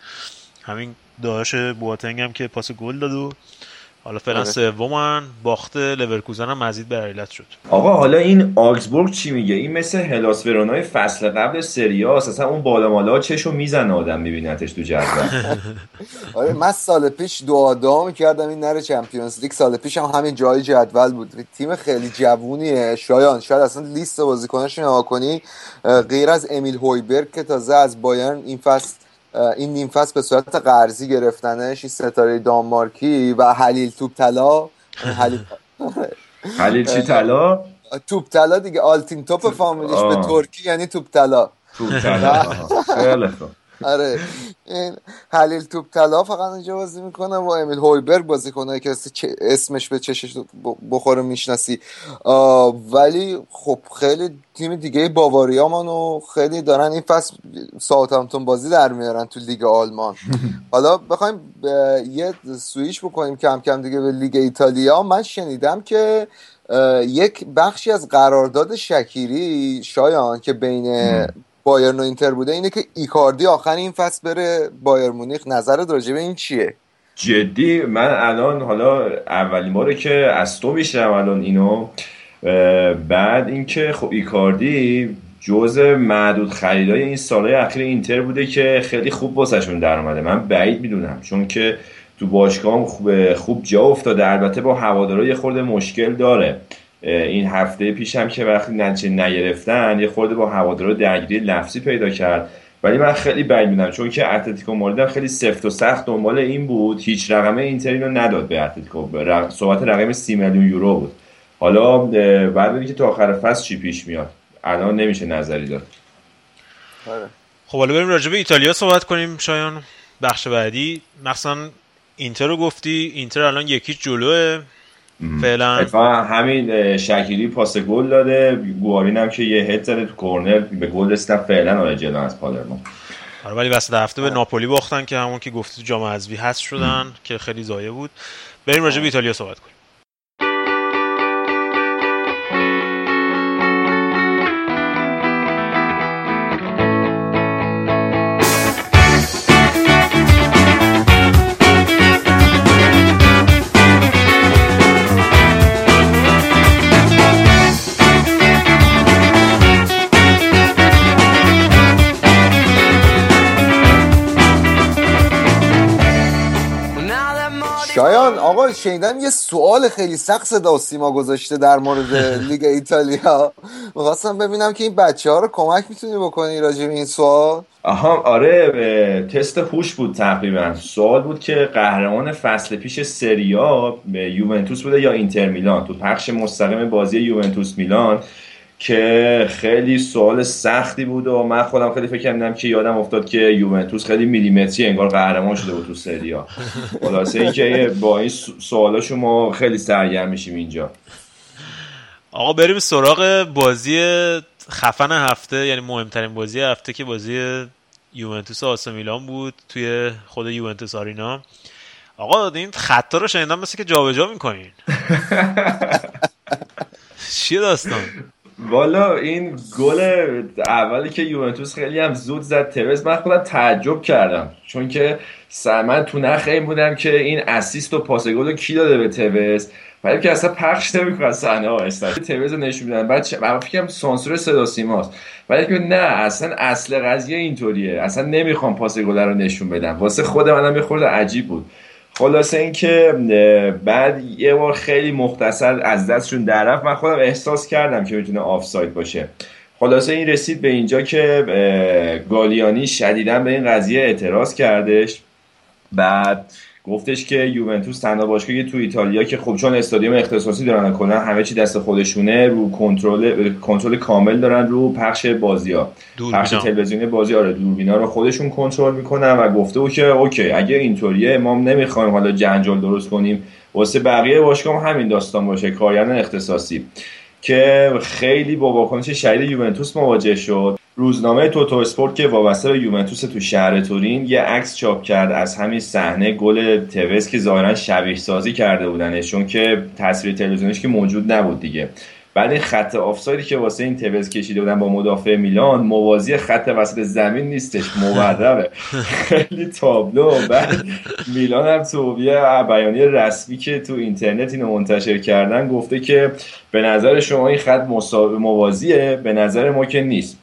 همین داشت بواتنگ هم که پاس گل داد و حالا فعلا آره. سومن باخت لورکوزن هم مزید به علت شد.
آقا حالا این آگزبورگ چی میگه؟ این مثل هلاس ورونای فصل قبل سری آ اصلا اون بالا مالا چشو می‌زنه آدم میبینتش تو جدول. [laughs]
آره من سال پیش دعا هم کردم این نره Champions League. سال پیش هم همین جای جدول بود. تیم خیلی جوونیه. شایان شاید اصلا لیست بازیکناش نگاه کنی. غیر از امیل هویبرگ که تازه از بایرن این فصل این نیم فصل به صورت قرضی گرفتنش این ستاره دانمارکی و حلیل توپ طلا [laughs]
حلیل چی طلا؟
توپ طلا دیگه آلتین توپ فامیلیش به ترکی یعنی توپ طلا
توپ طلا خیلی خوب.
آره. این حلیل توپ طلا فقط اینجا بازی می‌کنه و امیل هویبرگ بازی کنه که اسمش به چشش بخوره می‌شناسی. ولی خب خیلی تیم دیگه باواریا منو خیلی دارن این فصل همتون بازی در میارن تو لیگ آلمان. [laughs] حالا بخوایم یه سویش بکنیم کم کم دیگه به لیگ ایتالیا. من شنیدم که یک بخشی از قرارداد شکیری شایان که بین بایرن و اینتر بوده اینه که ایکاردی آخر این فصل بره بایرن مونیخ. نظر راجع به این چیه؟
جدی من الان حالا اولین باره که از تو میشنوم الان اینو بعد اینکه خب ایکاردی جز معدود خریدای این سالهای اخیر اینتر بوده که خیلی خوب واسهشون در اومده. من بعید می‌دونم چون که تو باشگاه خوب خوب جا افتاده. البته با هوادارا یه خورده مشکل داره. این هفته پیش هم که وقتی نتیجه نگرفتن یه خورده با هوادارا درگیری لفظی پیدا کرد. ولی من خیلی بعید می‌دونم چون که اتلتیکو مادرید خیلی سفت و سخت دنبال این بود. هیچ رقمه اینتر اینو نداد به اتلتیکو. صحبت رقم 30 میلیون یورو بود. حالا بعد ببینیم که تا آخر فصل چی پیش میاد. الان نمیشه نظری داد.
آره. خب حالا بریم راجع به ایتالیا صحبت کنیم شایان. بخش بعدی. مثلا اینتر رو گفتی. اینتر الان یکی جلوه. فعلا.
همین شکیری پاس گل داده. گوارین هم که یه هد زده تو کورنر به گل رسیدن فعلا آره جلو از پالرمو
آره ولی وسط هفته به ناپولی باختن که همون که گفتی تو جام حذفی هست شدن که خیلی زایه بود. بریم راجع به ایتالیا صحبت کنیم.
شنیدم یه سوال خیلی سخت صدا سیما گذاشته در مورد [laughs] لیگ ایتالیا. می‌خواستم ببینم که این بچه ها رو کمک می‌تونی بکنی راجع به این سوال؟
آها آره تست هوش بود تقریبا. سوال بود که قهرمان فصل پیش سریا یوونتوس بوده یا اینتر میلان؟ تو پخش مستقیم بازی یوونتوس میلان که خیلی سوال سختی بود و من خودم خیلی فکر کردم که یادم افتاد که یوونتوس خیلی میلیمتری انگار قهرمان شده بود تو سریا. خلاصه اینکه با این سوالا شما خیلی سرگرم میشیم اینجا.
آقا بریم سراغ بازی خفن هفته یعنی مهمترین بازی هفته که بازی یوونتوس آسا میلان بود توی خود یوونتوس آرینا. آقا این خطا رو شنیدم مثل که جابجا می‌کنین. [laughs] چیه داستان؟
والا این گل اولی که یوونتوس خیلی هم زود زد توز من خودم تعجب کردم. چون که من تو نخ این بودم که این اسیست و پاس گل رو کی داده به توز ولی که اصلا پخش نمی‌کنه صحنه ها. اصلا توز نشون میدن. بعد فکرم سانسور صدا سیماست. ولی که نه اصلا اصل قضیه اینطوریه. اصلا نمی‌خوام پاس گل رو نشون بدم. واسه خود منم یه خورده عجیب بود. خلاصه اینکه بعد یه بار خیلی مختصر از دستشون در رفت. من خودم احساس کردم که می‌تونه آفساید باشه. خلاصه این رسید به اینجا که گالیانی شدیدا به این قضیه اعتراض کردش. بعد گفتش که یوونتوس تنها باشگاهی تو ایتالیا که خب چون استادیوم اختصاصی دارن کلا همه چی دست خودشونه رو کنترل کنترل کامل دارن رو پخش بازی ها. پخش تلویزیونی بازی آره دوربینا رو خودشون کنترل می‌کنن و گفته بود که OK اگه اینطوریه ما نمی‌خوایم حالا جنجال درست کنیم. واسه بقیه باشگاه همین داستان باشه کارگردان اختصاصی. که خیلی با واکنش شدید یوونتوس مواجه شد. روزنامه توتو اسپورت که وابسته به یوونتوس تو شهر تورین یه عکس چاپ کرد از همین صحنه گل توز که ظاهرا شبیه سازی کرده بودنش چون که تصویر تلویزیونش که موجود نبود دیگه. بعد این خط آفسایدی که واسه این توز کشیده بودن با مدافع میلان موازی خط وسط زمین نیستش موربه. خیلی تابلو. بعد میلان هم تو یه بیانیه رسمی که تو اینترنت اینو منتشر کردن گفته که به نظر شما این خط موازیه؟ به نظر ما که نیست.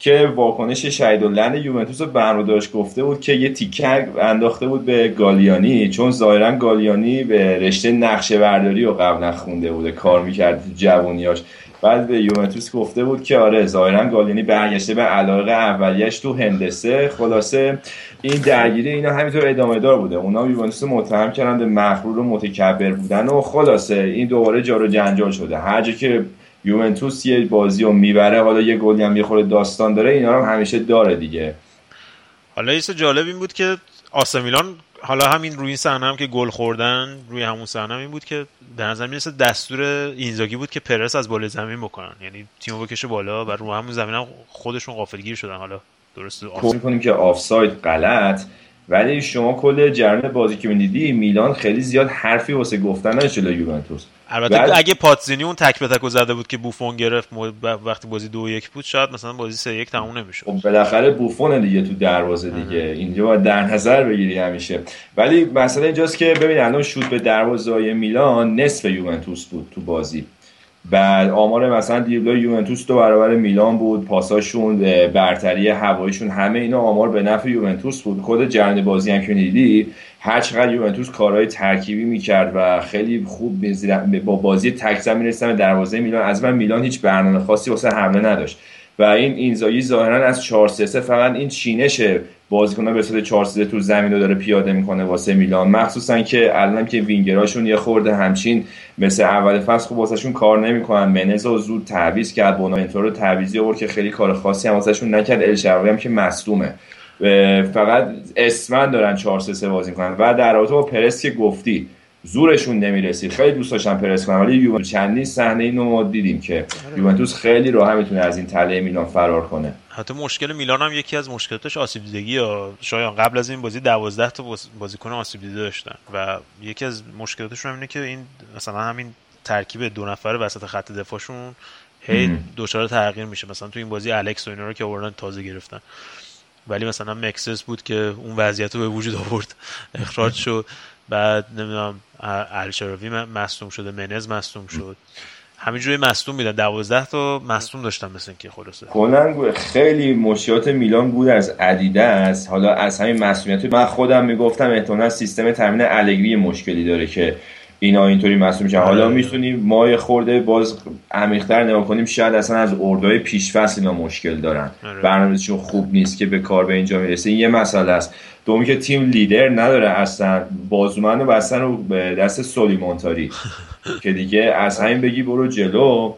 که واکنش شهید لند یوونتوس رو داشت گفته بود که یه تیکه انداخته بود به گالیانی چون ظاهرا گالیانی به رشته نقشه برداری رو قبلا خونده بوده کار می‌کرد تو جوونیاش بعد به یوونتوس گفته بود که آره ظاهرا گالیانی برگشته به علاقه اولیش تو هندسه. خلاصه این درگیری اینا همینطور ادامه دار بوده. اونا یوونتوس متهم کردن به مغرور و متکبر بودن و خلاصه این دوباره جارو جنجال شده. هر جا که یوونتوس یه بازی رو می‌بره حالا یه گلی هم یه داستان داره اینا هم همیشه داره دیگه.
حالا یه جالب این بود که آسمیلان حالا همین روی این صحنه هم که گل خوردن روی همون صحنه این بود که در نظر می‌رسه دستور اینزاگی بود که پرس از بالا زمین بکنن. یعنی تیمو بکشه بالا و رو همون زمین هم خودشون غافلگیر شدن. حالا درست
آفساید کنیم که آفساید غلط. ولی شما کل جریان بازی که می‌دیدی میلان خیلی زیاد حرفی واسه گفتن نداشت جلوی یوونتوس.
البته بعد... اگه پاتزینی اون تک به تک زده بود که بوفون گرفت وقتی بازی دو یک بود شاید مثلا بازی سه یک تموم نمی‌شد.
خب بالاخره بوفون دیگه تو دروازه دیگه. اینجا باید در نظر بگیری همیشه. ولی مثلا اینجاست که ببین الان شوت به دروازه میلان نصف یوونتوس بود تو بازی. بعد آمار مثلا دیبلای یوونتوس دو برابر میلان بود پاساشون برتری هوایشون همه اینا آمار به نفع یوونتوس بود. خود جرن بازی هم که دیدی هر چقدر یوونتوس کارهای ترکیبی می‌کرد و خیلی خوب با بازی تک زمین رسیدن دروازه میلان از من میلان هیچ برنامه خاصی واسه حمله نداشت. و این اینزایی ظاهرا از 4 3 فقط این چینش بازیکن به صورت 4 تو زمین رو داره پیاده می‌کنه واسه میلان. مخصوصا که الان که وینگراشون یه خورده همچین مثل اول فصل خوب واسهشون کار نمی‌کنن. منز رو زود تعویض کرد بوناونتور رو تعویضی آورد که خیلی کار خاصی هم واسهشون نکرد. الشراوی هم که مصدومه. فقط اسمن دارن 4 3 بازی می‌کنن. و در رابطه با پرس که گفتی زورشون نمی‌رسید خیلی دوست داشتن پرس کنن ولی یوونتوس چندین صحنه اینو ما دیدیم که آره. یوونتوس خیلی راحت می‌تونه از این تله میلان فرار کنه.
حتی مشکل میلان هم یکی از مشکلاتش آسیب دیدگی یا شاید قبل از این بازی 12 تا بازیکن آسیب دیده داشتن و یکی از مشکلاتشون اینه که این مثلا همین ترکیب دو نفره وسط خط دفاعشون هی دچار تغییر میشه. مثلا تو این بازی الکس و اینا رو که آوردن تازه گرفتن. ولی مثلا مکسس بود که اون وضعیت رو به وجود آورد. اخراج شد. بعد نمی‌دونم الشراوی مصدوم شده منز مصدوم شد. همینجوری مصدوم میدن. 12 تا مصدوم داشتن مثل که خلاصه.
کلا خیلی مشکلات میلان بود از است. حالا از همین مسئولیت. من خودم می‌گفتم احتمالاً سیستم تامین الگری مشکلی داره که اینا اینطوری مسئول میشن حالا آره. می‌تونیم ما خورده باز عمیق‌تر نگاه کنیم شاید اصلا از اردوهای پیش فصل اینا مشکل دارن. آره. برنامه‌شون خوب نیست که به کار به اینجا می‌رسه. این یه مسئله است. دومی که تیم لیدر نداره اصلا. بازومن و بستن رو به دست سولیمونتاری [laughs] که دیگه از همین بگی برو جلو.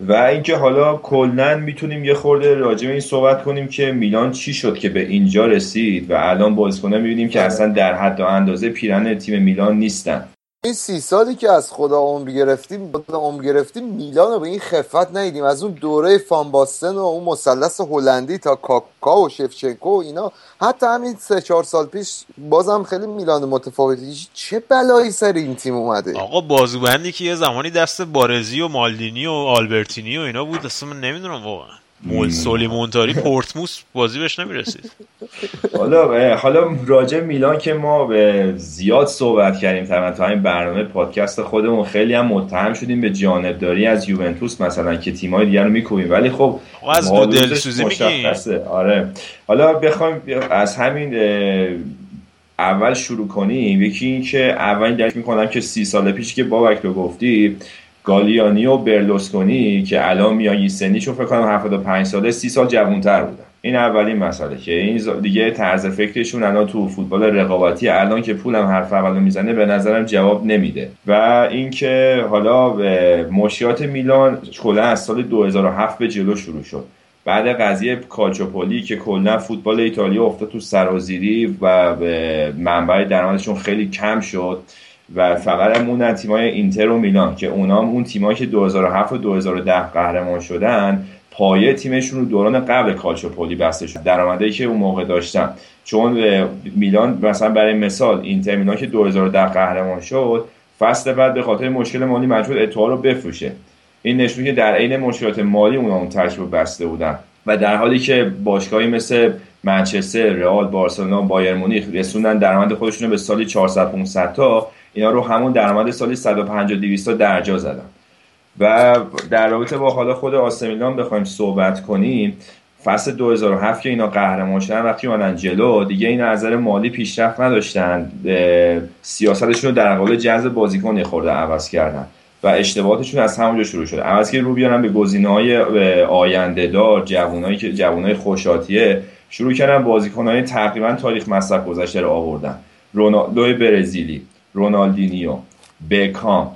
و اینکه حالا کلا می‌تونیم یه خورده راجع به این صحبت کنیم که میلان چی شد که به اینجا رسید و الان بازیکن‌ها می‌بینیم که اصلا در حد و اندازه پیرن تیم میلان نیستن.
این سی سالی که از خدا عمر گرفتیم عمر گرفتیم میلان رو به این خفت ندیدیم. از اون دوره فانباستن و اون مثلث هلندی تا کاکا و شفچنکو و اینا. حتی همین سه چهار سال پیش بازم خیلی میلان متفاوتی. چه بلایی سر این تیم اومده؟
آقا بازوبندی که یه زمانی دست بارزی و مالدینی و آلبرتینی و اینا بود اصلا من نمی‌دونم واقعا. مول سولیمونتاری پورتموس بازی بهش نمی‌رسید.
حالا حالا راجع میلان که ما به زیاد صحبت کردیم طبعا تا این برنامه پادکست خودمون خیلی هم متهم شدیم به جانبداری از یوونتوس مثلا که تیمای دیگر رو میکوبیم. ولی خب
از دو دلسوزی
آره. حالا بخوایم از همین اول شروع کنیم. یکی این که اول درک می‌کنم که سی سال پیش که بابک رو گفتی گالیانی و برلوسکونی که الان میان سنیشون فکر کنم 75 ساله 30 سال جوانتر بودن. این اولین مسئله که این دیگه طرز فکرشون الان تو فوتبال رقابتی الان که پولم حرف اولو می‌زنه به نظرم جواب نمیده. و اینکه حالا مشکلات میلان کلا از سال 2007 به جلو شروع شد. بعد قضیه کالچوپولی که کلا فوتبال ایتالیا افتاد تو سرازیری و منبع درآمدشون خیلی کم شد. و فقط موندن تیمای اینتر و میلان که اونا اون تیمایی که 2007 و 2010 قهرمان شدن پایه تیمشون رو دوران قبل کالچوپولی بسته شد. درآمدی که اون موقع داشتن. چون میلان مثلا برای مثال اینتر میلان که 2010 قهرمان شد فصل بعد به خاطر مشکل مالی مجبور اتوار رو بفروشه. این نشون که در عین مشکلات مالی اونا اون ترکیب بسته بودن. و در حالی که باشگاهی مثل منچستر، رئال، بارسلونا، بایر مونیخ رسوندن درآمد خودشون رو به سالی 400 500 تا اینا رو همون درآمد سالی 150 200 درجا زدن. و در رابطه با حالا خود آسمیلان بخوایم صحبت کنیم فصل 2007 که اینا قهرمان شدن وقتی اومدن جلو دیگه این نظر مالی پیشرفت نداشتن. سیاستشون رو در قبال جذب بازیکن خورده عوض کردن و اشتباهاتشون از همونجا شروع شده. عوض که رو بیارن به گزینه‌های آینده دار جوانایی که جوانای خوشاتیه شروع کردن بازیکن‌های تقریبا تاریخ مصرف گذشته رو آوردن. رونالدو برزیلی. رونالدینیو بکام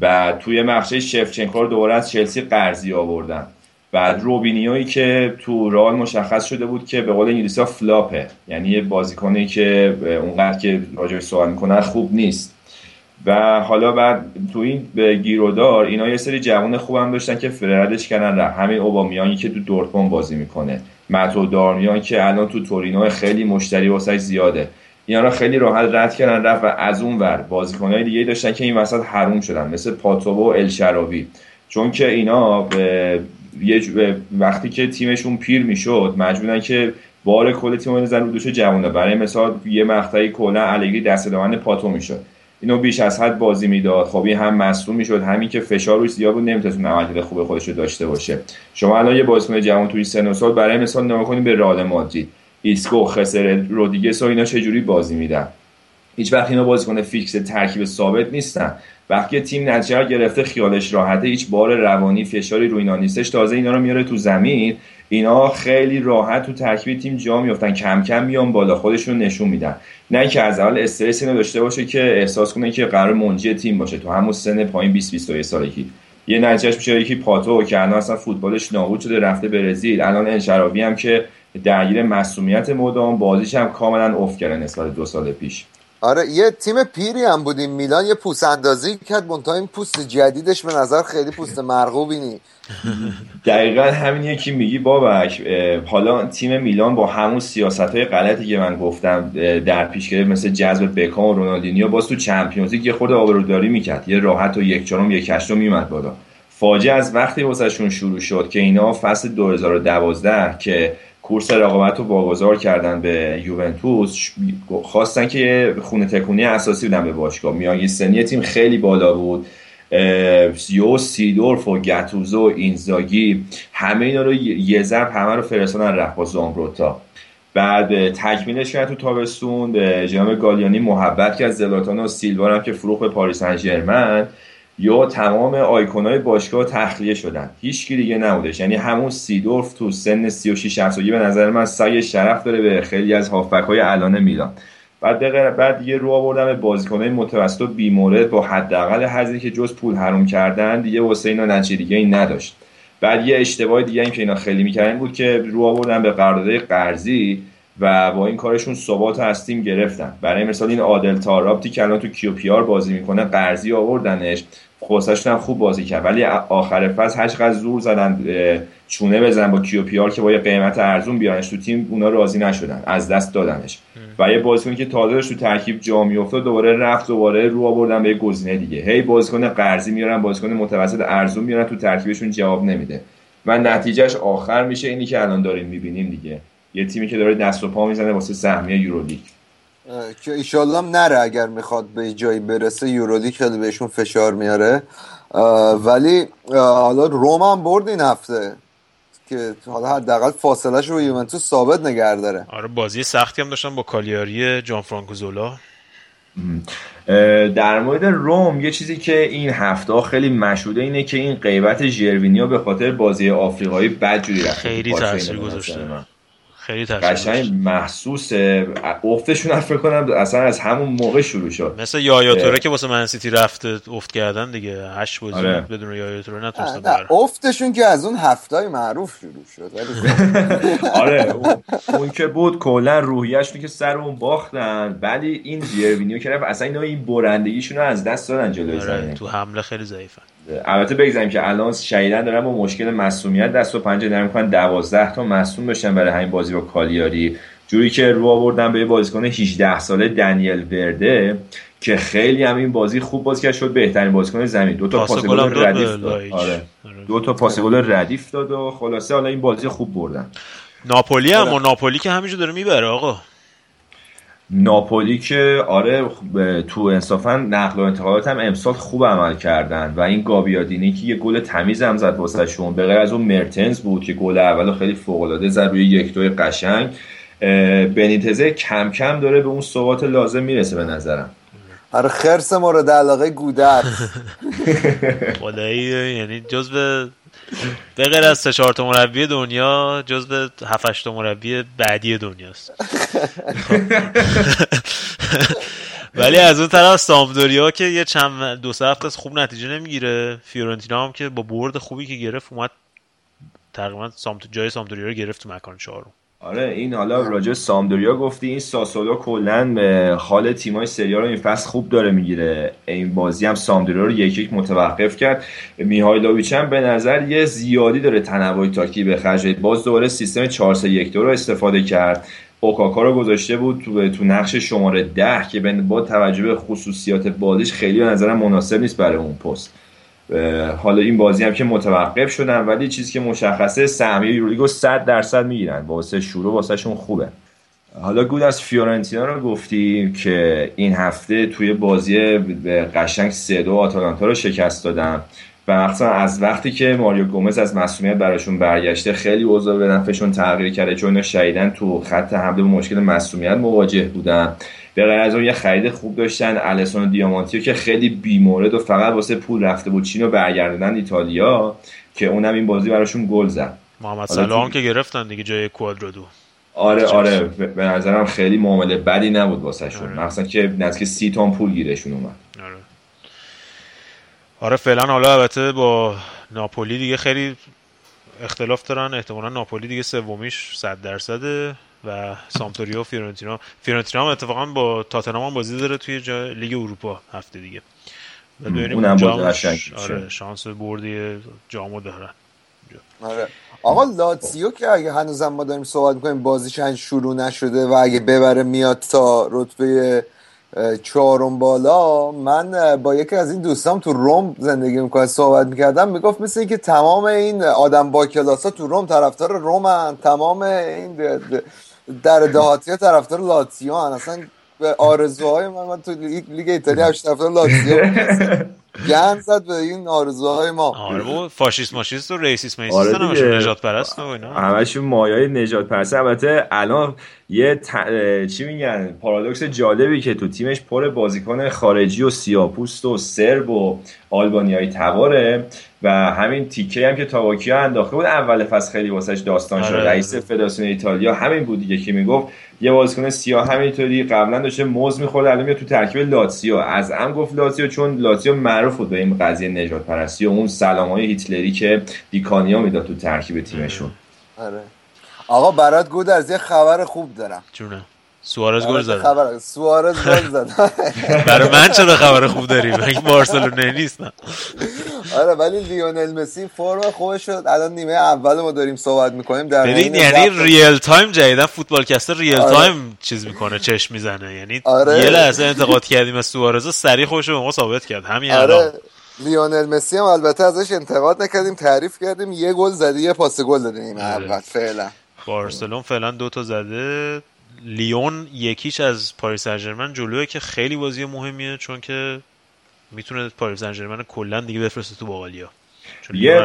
بعد توی مخشه شفچنکو رو دوباره از چلسی قرضی آوردن. بعد روبینیوی که تو رال مشخص شده بود که به قول انگلیسی فلاپه یعنی یه بازیکنی که اونقدر که راجعش سوال می‌کنن خوب نیست. و حالا بعد تو این به گیرودار اینا یه سری جوان خوبم داشتن که فرردش کردن همین اوبامیانی که تو دورتموند بازی می‌کنه. متو دارمیان که الان تو تورینو خیلی مشتری واسش زیاده. اینا خیلی راحت رد کردن رفت و از اون ور بازیکنهای دیگه داشتن که این وسط حروم شدن مثل پاتوبو و الشراوی چون که اینا به یه وقتی که تیمشون پیر می‌شد مجبورن که بار کل تیم رو رو دوش جوونه برای مثال یه مقطعی کلا الگری دست دامن پاتو می‌شد. اینو بیش از حد بازی می‌داد. خب این هم مصدوم می‌شد همین که فشار روش زیاد بود نمی‌تونست عملکرد خوب خودش رو داشته باشه. شما الان یه بازیکن جوان توی سن و سال برای مثال نگاه کنید به رئال مادرید. ایسکو خسه رودریگس و اینا چجوری بازی میدن؟ هیچ وقت اینا بازیکن فیکس ترکیب ثابت نیستن. وقتی تیم نتیجه گرفته خیالش راحته هیچ بار روانی فشاری روی اینا نیستش. تازه اینا رو میاره تو زمین. اینا خیلی راحت تو ترکیب تیم جا میافتن. کم کم میان بالا خودشون نشون میدن. نه که از اول استرس اینو داشته باشه که احساس کنه که قرار منجی تیم باشه. تو همون سن پایین 20 21 سالگی. یه نتیجهش میشه یکی پاتو که الان اصلا فوتبالش نابود شده رفته برزیل. الان انشراوی هم که درگیر مسئولیت مدام بازیش هم کاملا افت کرده نسبت دو سال پیش.
آره یه تیم پیری هم بودیم. میلان یه پوست اندازی کرد منتها این پوست جدیدش به نظر خیلی پوست مرغوبی نی
دقیقا همین یکی میگی بابک. حالا تیم میلان با همون سیاست های غلطی که من گفتم در پیش گرفت مثل جذب بکام و رونالدینیو باز تو چمپیونز لیگ یه خورده آبروداری می‌کرد. یه راحت و یک چهارم یک هشتم میمد بالا. فاجعه از وقتی واسهشون شروع شد که اینا فصل 2012 که کورس رقابت رو واگذار کردن به یوونتوس. خواستن که خونه تکونی اساسی بدن به باشگاه. میانگین سنی تیم خیلی بالا بود. یو سیدورف و گتوزو و اینزاگی همه اینا رو یه ضرب همه رو فرستادن رفت با بعد تکمیلش کرد تو تابستون به جناب گالیانی محبت کرد. زلاتان و سیلوار هم که فروخ به پاریس سن یا تمام آیکونای باشگاه تخلیه شدن. هیچ دیگه نبودش. یعنی همون سیدورف تو سن 36 سالگی به نظر من سایه شرف داره به خیلی از هافبک های الان میلان. بعد دقیقه بعد دیگه رو آوردن به بازیکنای متوسط و بیمورد با حداقل هزینه که جز پول حروم کردن دیگه واسه اینا نتیجه دیگه این نداشت. بعد یه اشتباه دیگه این که اینا خیلی می‌کردن بود که رو آوردن به قرارداد قرضی. و با این کارشون ثبات از تیم گرفتن. برای مثال این عادل تارابتی که الان تو کیو پی آر بازی می‌کنه قرضی آوردنش. واسشون هم خوب بازی کرد. ولی آخر فصل هر چقدر زور زدن چونه بزنن با کیو پی آر که با یه قیمت ارزون بیارنش تو تیم اونا راضی نشدن. از دست دادنش. و یه بازیکن که تازه تو ترکیب جا میافتاد دوباره رفت دوباره رو آوردن به گزینه دیگه. هی بازیکن قرضی میارن بازیکن متوسط ارزون میارن تو ترکیبشون جواب نمیده. و نتیجهش آخر میشه اینی که الان داریم می‌بینیم دیگه. یه تیمی که داره دست و پا می‌زنه واسه سهمیه یورولیگ.
که ایشالله نره اگر می‌خواد به جایی برسه یورولیگ خیلی بهشون فشار میاره. ولی حالا روم هم برد این هفته که حالا حداقل فاصلهش رو یوونتوس ثابت نگه داره.
آره بازی سختی هم داشتن با کالیاری جان فرانکو زولا
در مورد روم یه چیزی که این هفته خیلی مشهوده اینه که این غیبت ژروینیو به خاطر بازی آفریقایی بدجوری رفت
خیلی تاثیر گذاشته. خیلی
قشنگ محسوس افتشون فکر کنم اصلا از همون موقع شروع شد.
مثل یایا توره که واسه من سیتی رفته افت کردن دیگه. هشت بازی آره. بدون یایا توره نتونستن
افتشون که از اون هفت تای معروف شروع شد [laughs]
آره اون, که بود کلا روحیه‌شون که سر اون باختن. ولی این جیروینیو که رفت اصلا اینا این برندگیشون رو از دست دادن جلوی آره.
تو حمله خیلی ضعیفن.
البته بگذاریم که الان شدیدا دارن با مشکل مصدومیت دست و پنجه نرم می‌کنن. 12 تا مصدوم بشن برای همین بازی با کالیاری. جوری که رو آوردن به بازیکن 18 ساله دنیل ورده که خیلی هم این بازی خوب بازی کرد. شد بهترین بازیکن زمین. دو تا پاس گل ردیف داد. آره. آره. دو تا پاس گل ردیف داد و خلاصه حالا این بازی خوب بردن.
ناپولی هم و ناپولی که همینجور داره می‌بره آقا.
ناپولی که آره تو انصافا نقل و انتقالات هم امسال خوب عمل کردن و این گابیادینی که یه گل تمیز هم زد واسه شون به غیر از اون مرتنز بود که گل اول خیلی فوق العاده زد روی یک دوی قشنگ. بنیتزه کم کم داره به اون ثبات لازم می‌رسه به نظرم.
آره خرس مورد علاقه گودر [laughs]
خدایی یعنی جزو به غیر از سه چهار مربی دنیا جزو 7 8 مربی بعدی دنیاست. [laughs] ولی از اون طرف سامدوریا که یه چند دو سه هفته خوب نتیجه نمی‌گیره. فیورنتینا هم که با برد خوبی که گرفت اومد تقریبا سامت جای سامدوریا رو گرفت تو مکان چهارم.
آره این حالا راجع سامدوریا گفتی این ساسولو کلا حال تیمای سریا رو این فصل خوب داره می‌گیره. این بازی هم سامدوریا رو یک یک متوقف کرد. میهایلوویچ هم به نظر یه زیادی داره تنوع تاکی به خرج. باز دوباره سیستم 4 3 1 2 رو استفاده کرد. اوکاکا رو گذاشته بود تو, تو نقش شماره ده که با توجه به خصوصیات بازیش خیلی به نظرم مناسب نیست برای اون پست. حالا این بازی هم که متوقف شدن ولی چیزی که مشخصه سهمیه یورولیگو 100 درصد می‌گیرن. واسه شروع واسهشون خوبه. حالا گود از فیورنتینا رو گفتی که این هفته توی بازی قشنگ سه دو آتالانتا رو شکست دادن. و مخصوصا از وقتی که ماریو گومز از مسئولیت براشون برگشته خیلی اوضاع به نفعشون تغییر کرده چون شدیدن تو خط حمله مشکل مسئولیت مواجه بودن. به غیر از اون یه خرید خوب داشتن الیسون دیامانتیو که خیلی بیمورد و فقط واسه پول رفته بود چین رو برگردوندن ایتالیا که اونم این بازی براشون گل زد.
محمد صلاح که گرفتن دیگه جای کوادرادو.
آره آره به نظرم خیلی معامله بدی نبود واسه شون آره. که نزدیک سی میلیون پول گیرشون اومد.
آره. آره فعلا حالا البته با ناپولی دیگه خیلی اختلاف دارن. احتمالا ناپولی دیگه سومیش 100 درصده. و سامپدوریا و فیورنتینا. فیورنتینا هم اتفاقا با تاتنهام هم بازی داره توی لیگ اروپا هفته دیگه.
اونم باز
آره شانس بردی جامو دارن
آره. آقا لاتسیو که اگه هنوزم ما داریم صحبت می‌کنیم بازیش شروع نشده و اگه ببره میاد تا رتبه چهارم بالا من با یکی از این دوستام تو روم زندگی می‌کنه صحبت می‌کردم می‌گفت مثل اینکه تمام این آدم با کلاسا تو روم طرفدار رومن تمام این در دهاتی طرفدار لاتسیو هن. اصلا به آرزوهای من, من تو لیگ ایتالیا هشت طرفدار لاتسیو [laughs] گند زد به این آرزوهای ما.
آره بابا فاشیست ماشیست و racist میسیست آره همشون نژاد پرست و اینا.
همشون مایای نژاد پرست البته الان یه چی میگن؟ پارادوکس جالبی که تو تیمش پر بازیکن خارجی و سیاپوست و صرب و آلبانیایی تباره و همین تیکه هم که تاوکیو انداخته بود اول فصل خیلی واسش داستان شد. آره. رئیس فدراسیون ایتالیا همین بود دیگه که می‌گفت. یه بازیکن سیاه همینطوری قبلا داشته موز می‌خورد الان میاد تو ترکیب لاتسیو. از ام گفت لاتسیو چون لاتسیو معروف بود به این قضیه نژاد پرستی و اون سلامای هیتلری که دی کانیو می‌داد تو ترکیب تیمشون.
آره. آقا برات گودرز یه خبر خوب دارم.
چیه سوارز گل زد.
خبر سوارز گل زد. [laughs]
برای من چرا خبر خوب داری؟ من بارسلونا نیستم.
آره ولی لیونل مسی فرم خوبش شد. الان نیمه اول ما داریم صحبت می‌کنیم. در
ببین یعنی real تایم جدیدن فوتبال کستر ریل آره. تایم چیز می‌کنه چشم می‌زنه. یعنی آره. یه لحظه انتقاد کردیم از سوارز سریع خوش به ما ثابت کرد. همین آره.
لیونل مسی هم البته ازش انتقاد نکردیم تعریف کردیم. یه گل زده یه پاس گل داده نیمه آره. اول فعلا.
بارسلون فعلا دو تا زده. لیون یکیش از پاریس سن جلوه که خیلی بازی مهمیه چون که می‌تونه پاریس سن کلا دیگه بفرسته تو باقالیا.
یه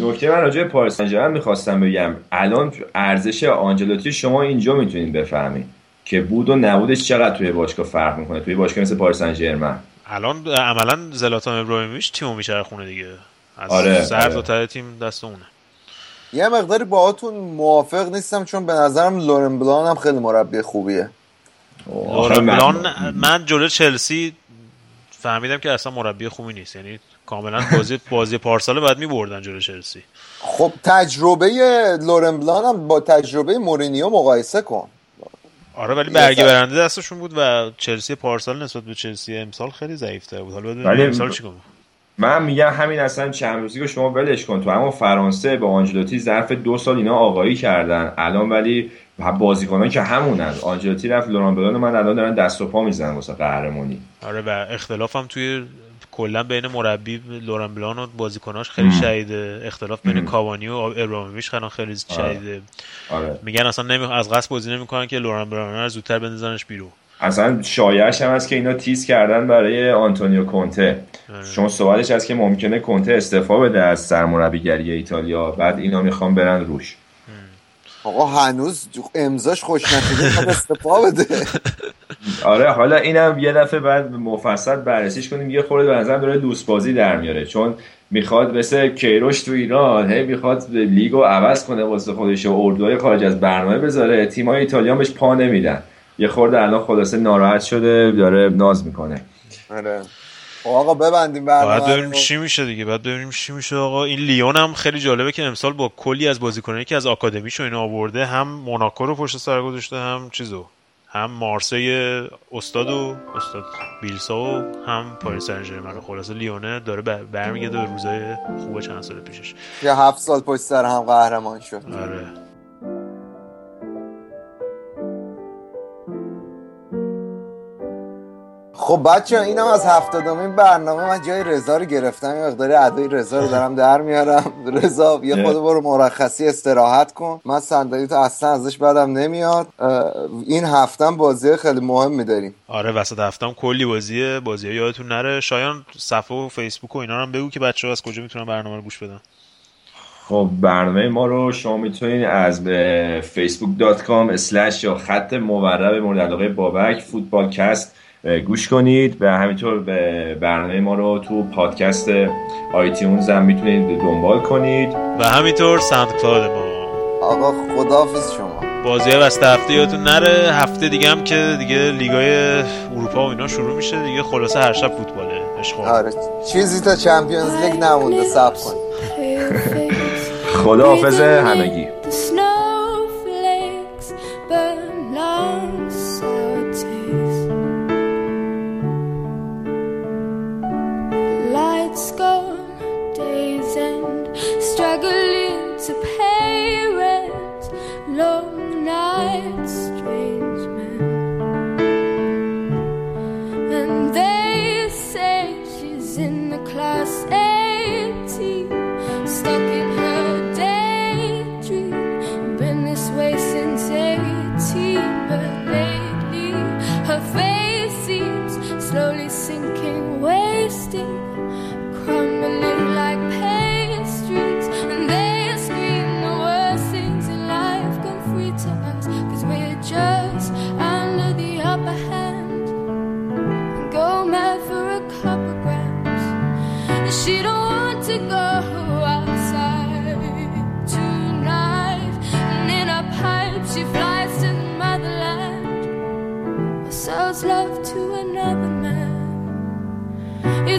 نکته من راجع پاریس سن می‌خواستم بگم. الان ارزش آنجلوتی شما اینجا می‌تونید بفهمید که بود و نبودش چقدر توی باشگاه فرق می‌کنه. توی باشگاه مثل پاریس سن
الان عملا زلاتان ابراهیموویچ تیمو میچره خونه دیگه. از آره، سر آره. تیم دست اونه.
یه مقداری باهاتون موافق نیستم چون به نظرم لورن بلان هم خیلی مربی خوبیه.
لورن بلان من جلو چلسی فهمیدم که اصلا مربی خوبی نیست. یعنی کاملا بازی [laughs] بازی پارسال بعد میبردن جلو چلسی.
خب تجربه لورن بلان هم با تجربه مورینیو مقایسه کن.
آره ولی برگه برنده دستشون بود و چلسی پارسال نسبت به چلسی امسال خیلی ضعیف‌تر بود. حالا امسال چیکار
من میگم همین اصلا چمپیونز که شما ولش کن تو اما فرانسه با آنجلوتی ظرف دو سال اینا آقایی کردن. الان ولی بازیکنان که همونن. آنجلوتی رفت لوران بلان من الان دارن دست و پا می‌زنن واسه قهرمانی.
آره و اختلاف هم توی کلا بین مربی لوران بلان و بازیکناش خیلی شدیده. اختلاف بین کاوانی و ابراهیموویچ خیلی خیلی آره. شدیده. آره. میگن اصلا نمی... از قصد بازی نمی‌کنن که لوران بلان رو زودتر بندازنش بیرون.
اصلا شایعش هم هست که اینا تیز کردن برای آنتونیو کونته. شما سوالش هست که ممکنه کونته استعفا بده از سرمربیگری ایتالیا. بعد اینا می‌خوان برن روش.
آقا هنوز امضاش خوش نشده استعفا بده. [laughs]
آره حالا اینم یه دفعه بعد مفصل بررسیش کنیم. یه خورده به نظر داره دوست بازی در میاره. چون می‌خواد مثل کیروش تو ایران هی می‌خواد لیگو عوض کنه واسه خودش و اردوهای خارج از برنامه بذاره. تیمای ایتالیا بهش پا نمیدن. یه خورده الان خلاصه ناراحت شده داره ناز می‌کنه.
آره. خب آقا ببندیم برنامه
بعد ببینیم چی میشه دیگه بعد ببینیم چی میشه. آقا این لیون هم خیلی جالبه که امسال با کلی از بازیکنایی که از آکادمیشو اینا آورده هم موناکو رو پشت سر گذاشته هم چیزو هم مارسی استاد و استاد بیلسا و هم پاریس سن ژرمن خلاصه لیونه داره برمیگرده به روزای خوب چند سال پیشش.
یه هفت سال پشت سر هم قهرمان شد.
آره.
خب بچه اینم از هفتادمین برنامه من جای رضا رو گرفتم یه مقداری ادای رضا رو دارم در میارم. [laughs] رضا یه خود برو مرخصی استراحت کن. من صندلی تو اصلا ازش بدم نمیاد. این هفتم بازی خیلی مهم میداریم.
آره وسط هفتم کلی بازیه. بازی ها یادتون نره. شایان صفحه و فیسبوک و اینا هم بگو که بچه ها از کجا می‌تونن برنامه رو گوش بدن.
خب برنامه ما رو شما می‌تونید از facebook.com slash یا خط مورب مورد علاقه بابک فوتبالکست گوش کنید و همینطور به برنامه ما رو تو پادکست iTunes هم می‌تونید دنبال کنید.
و همینطور SoundCloud ما.
آقا خداحافظ شما.
بازی وسط هفته یادتون نره. هفته دیگه هم که دیگه لیگای اروپا و اینا شروع میشه دیگه. خلاصه هر شب فوتباله.
آره. چیزی تا چمپیونز لیگ نمونده. سب کن.
خداحافظ همگی.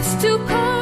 It's too cold.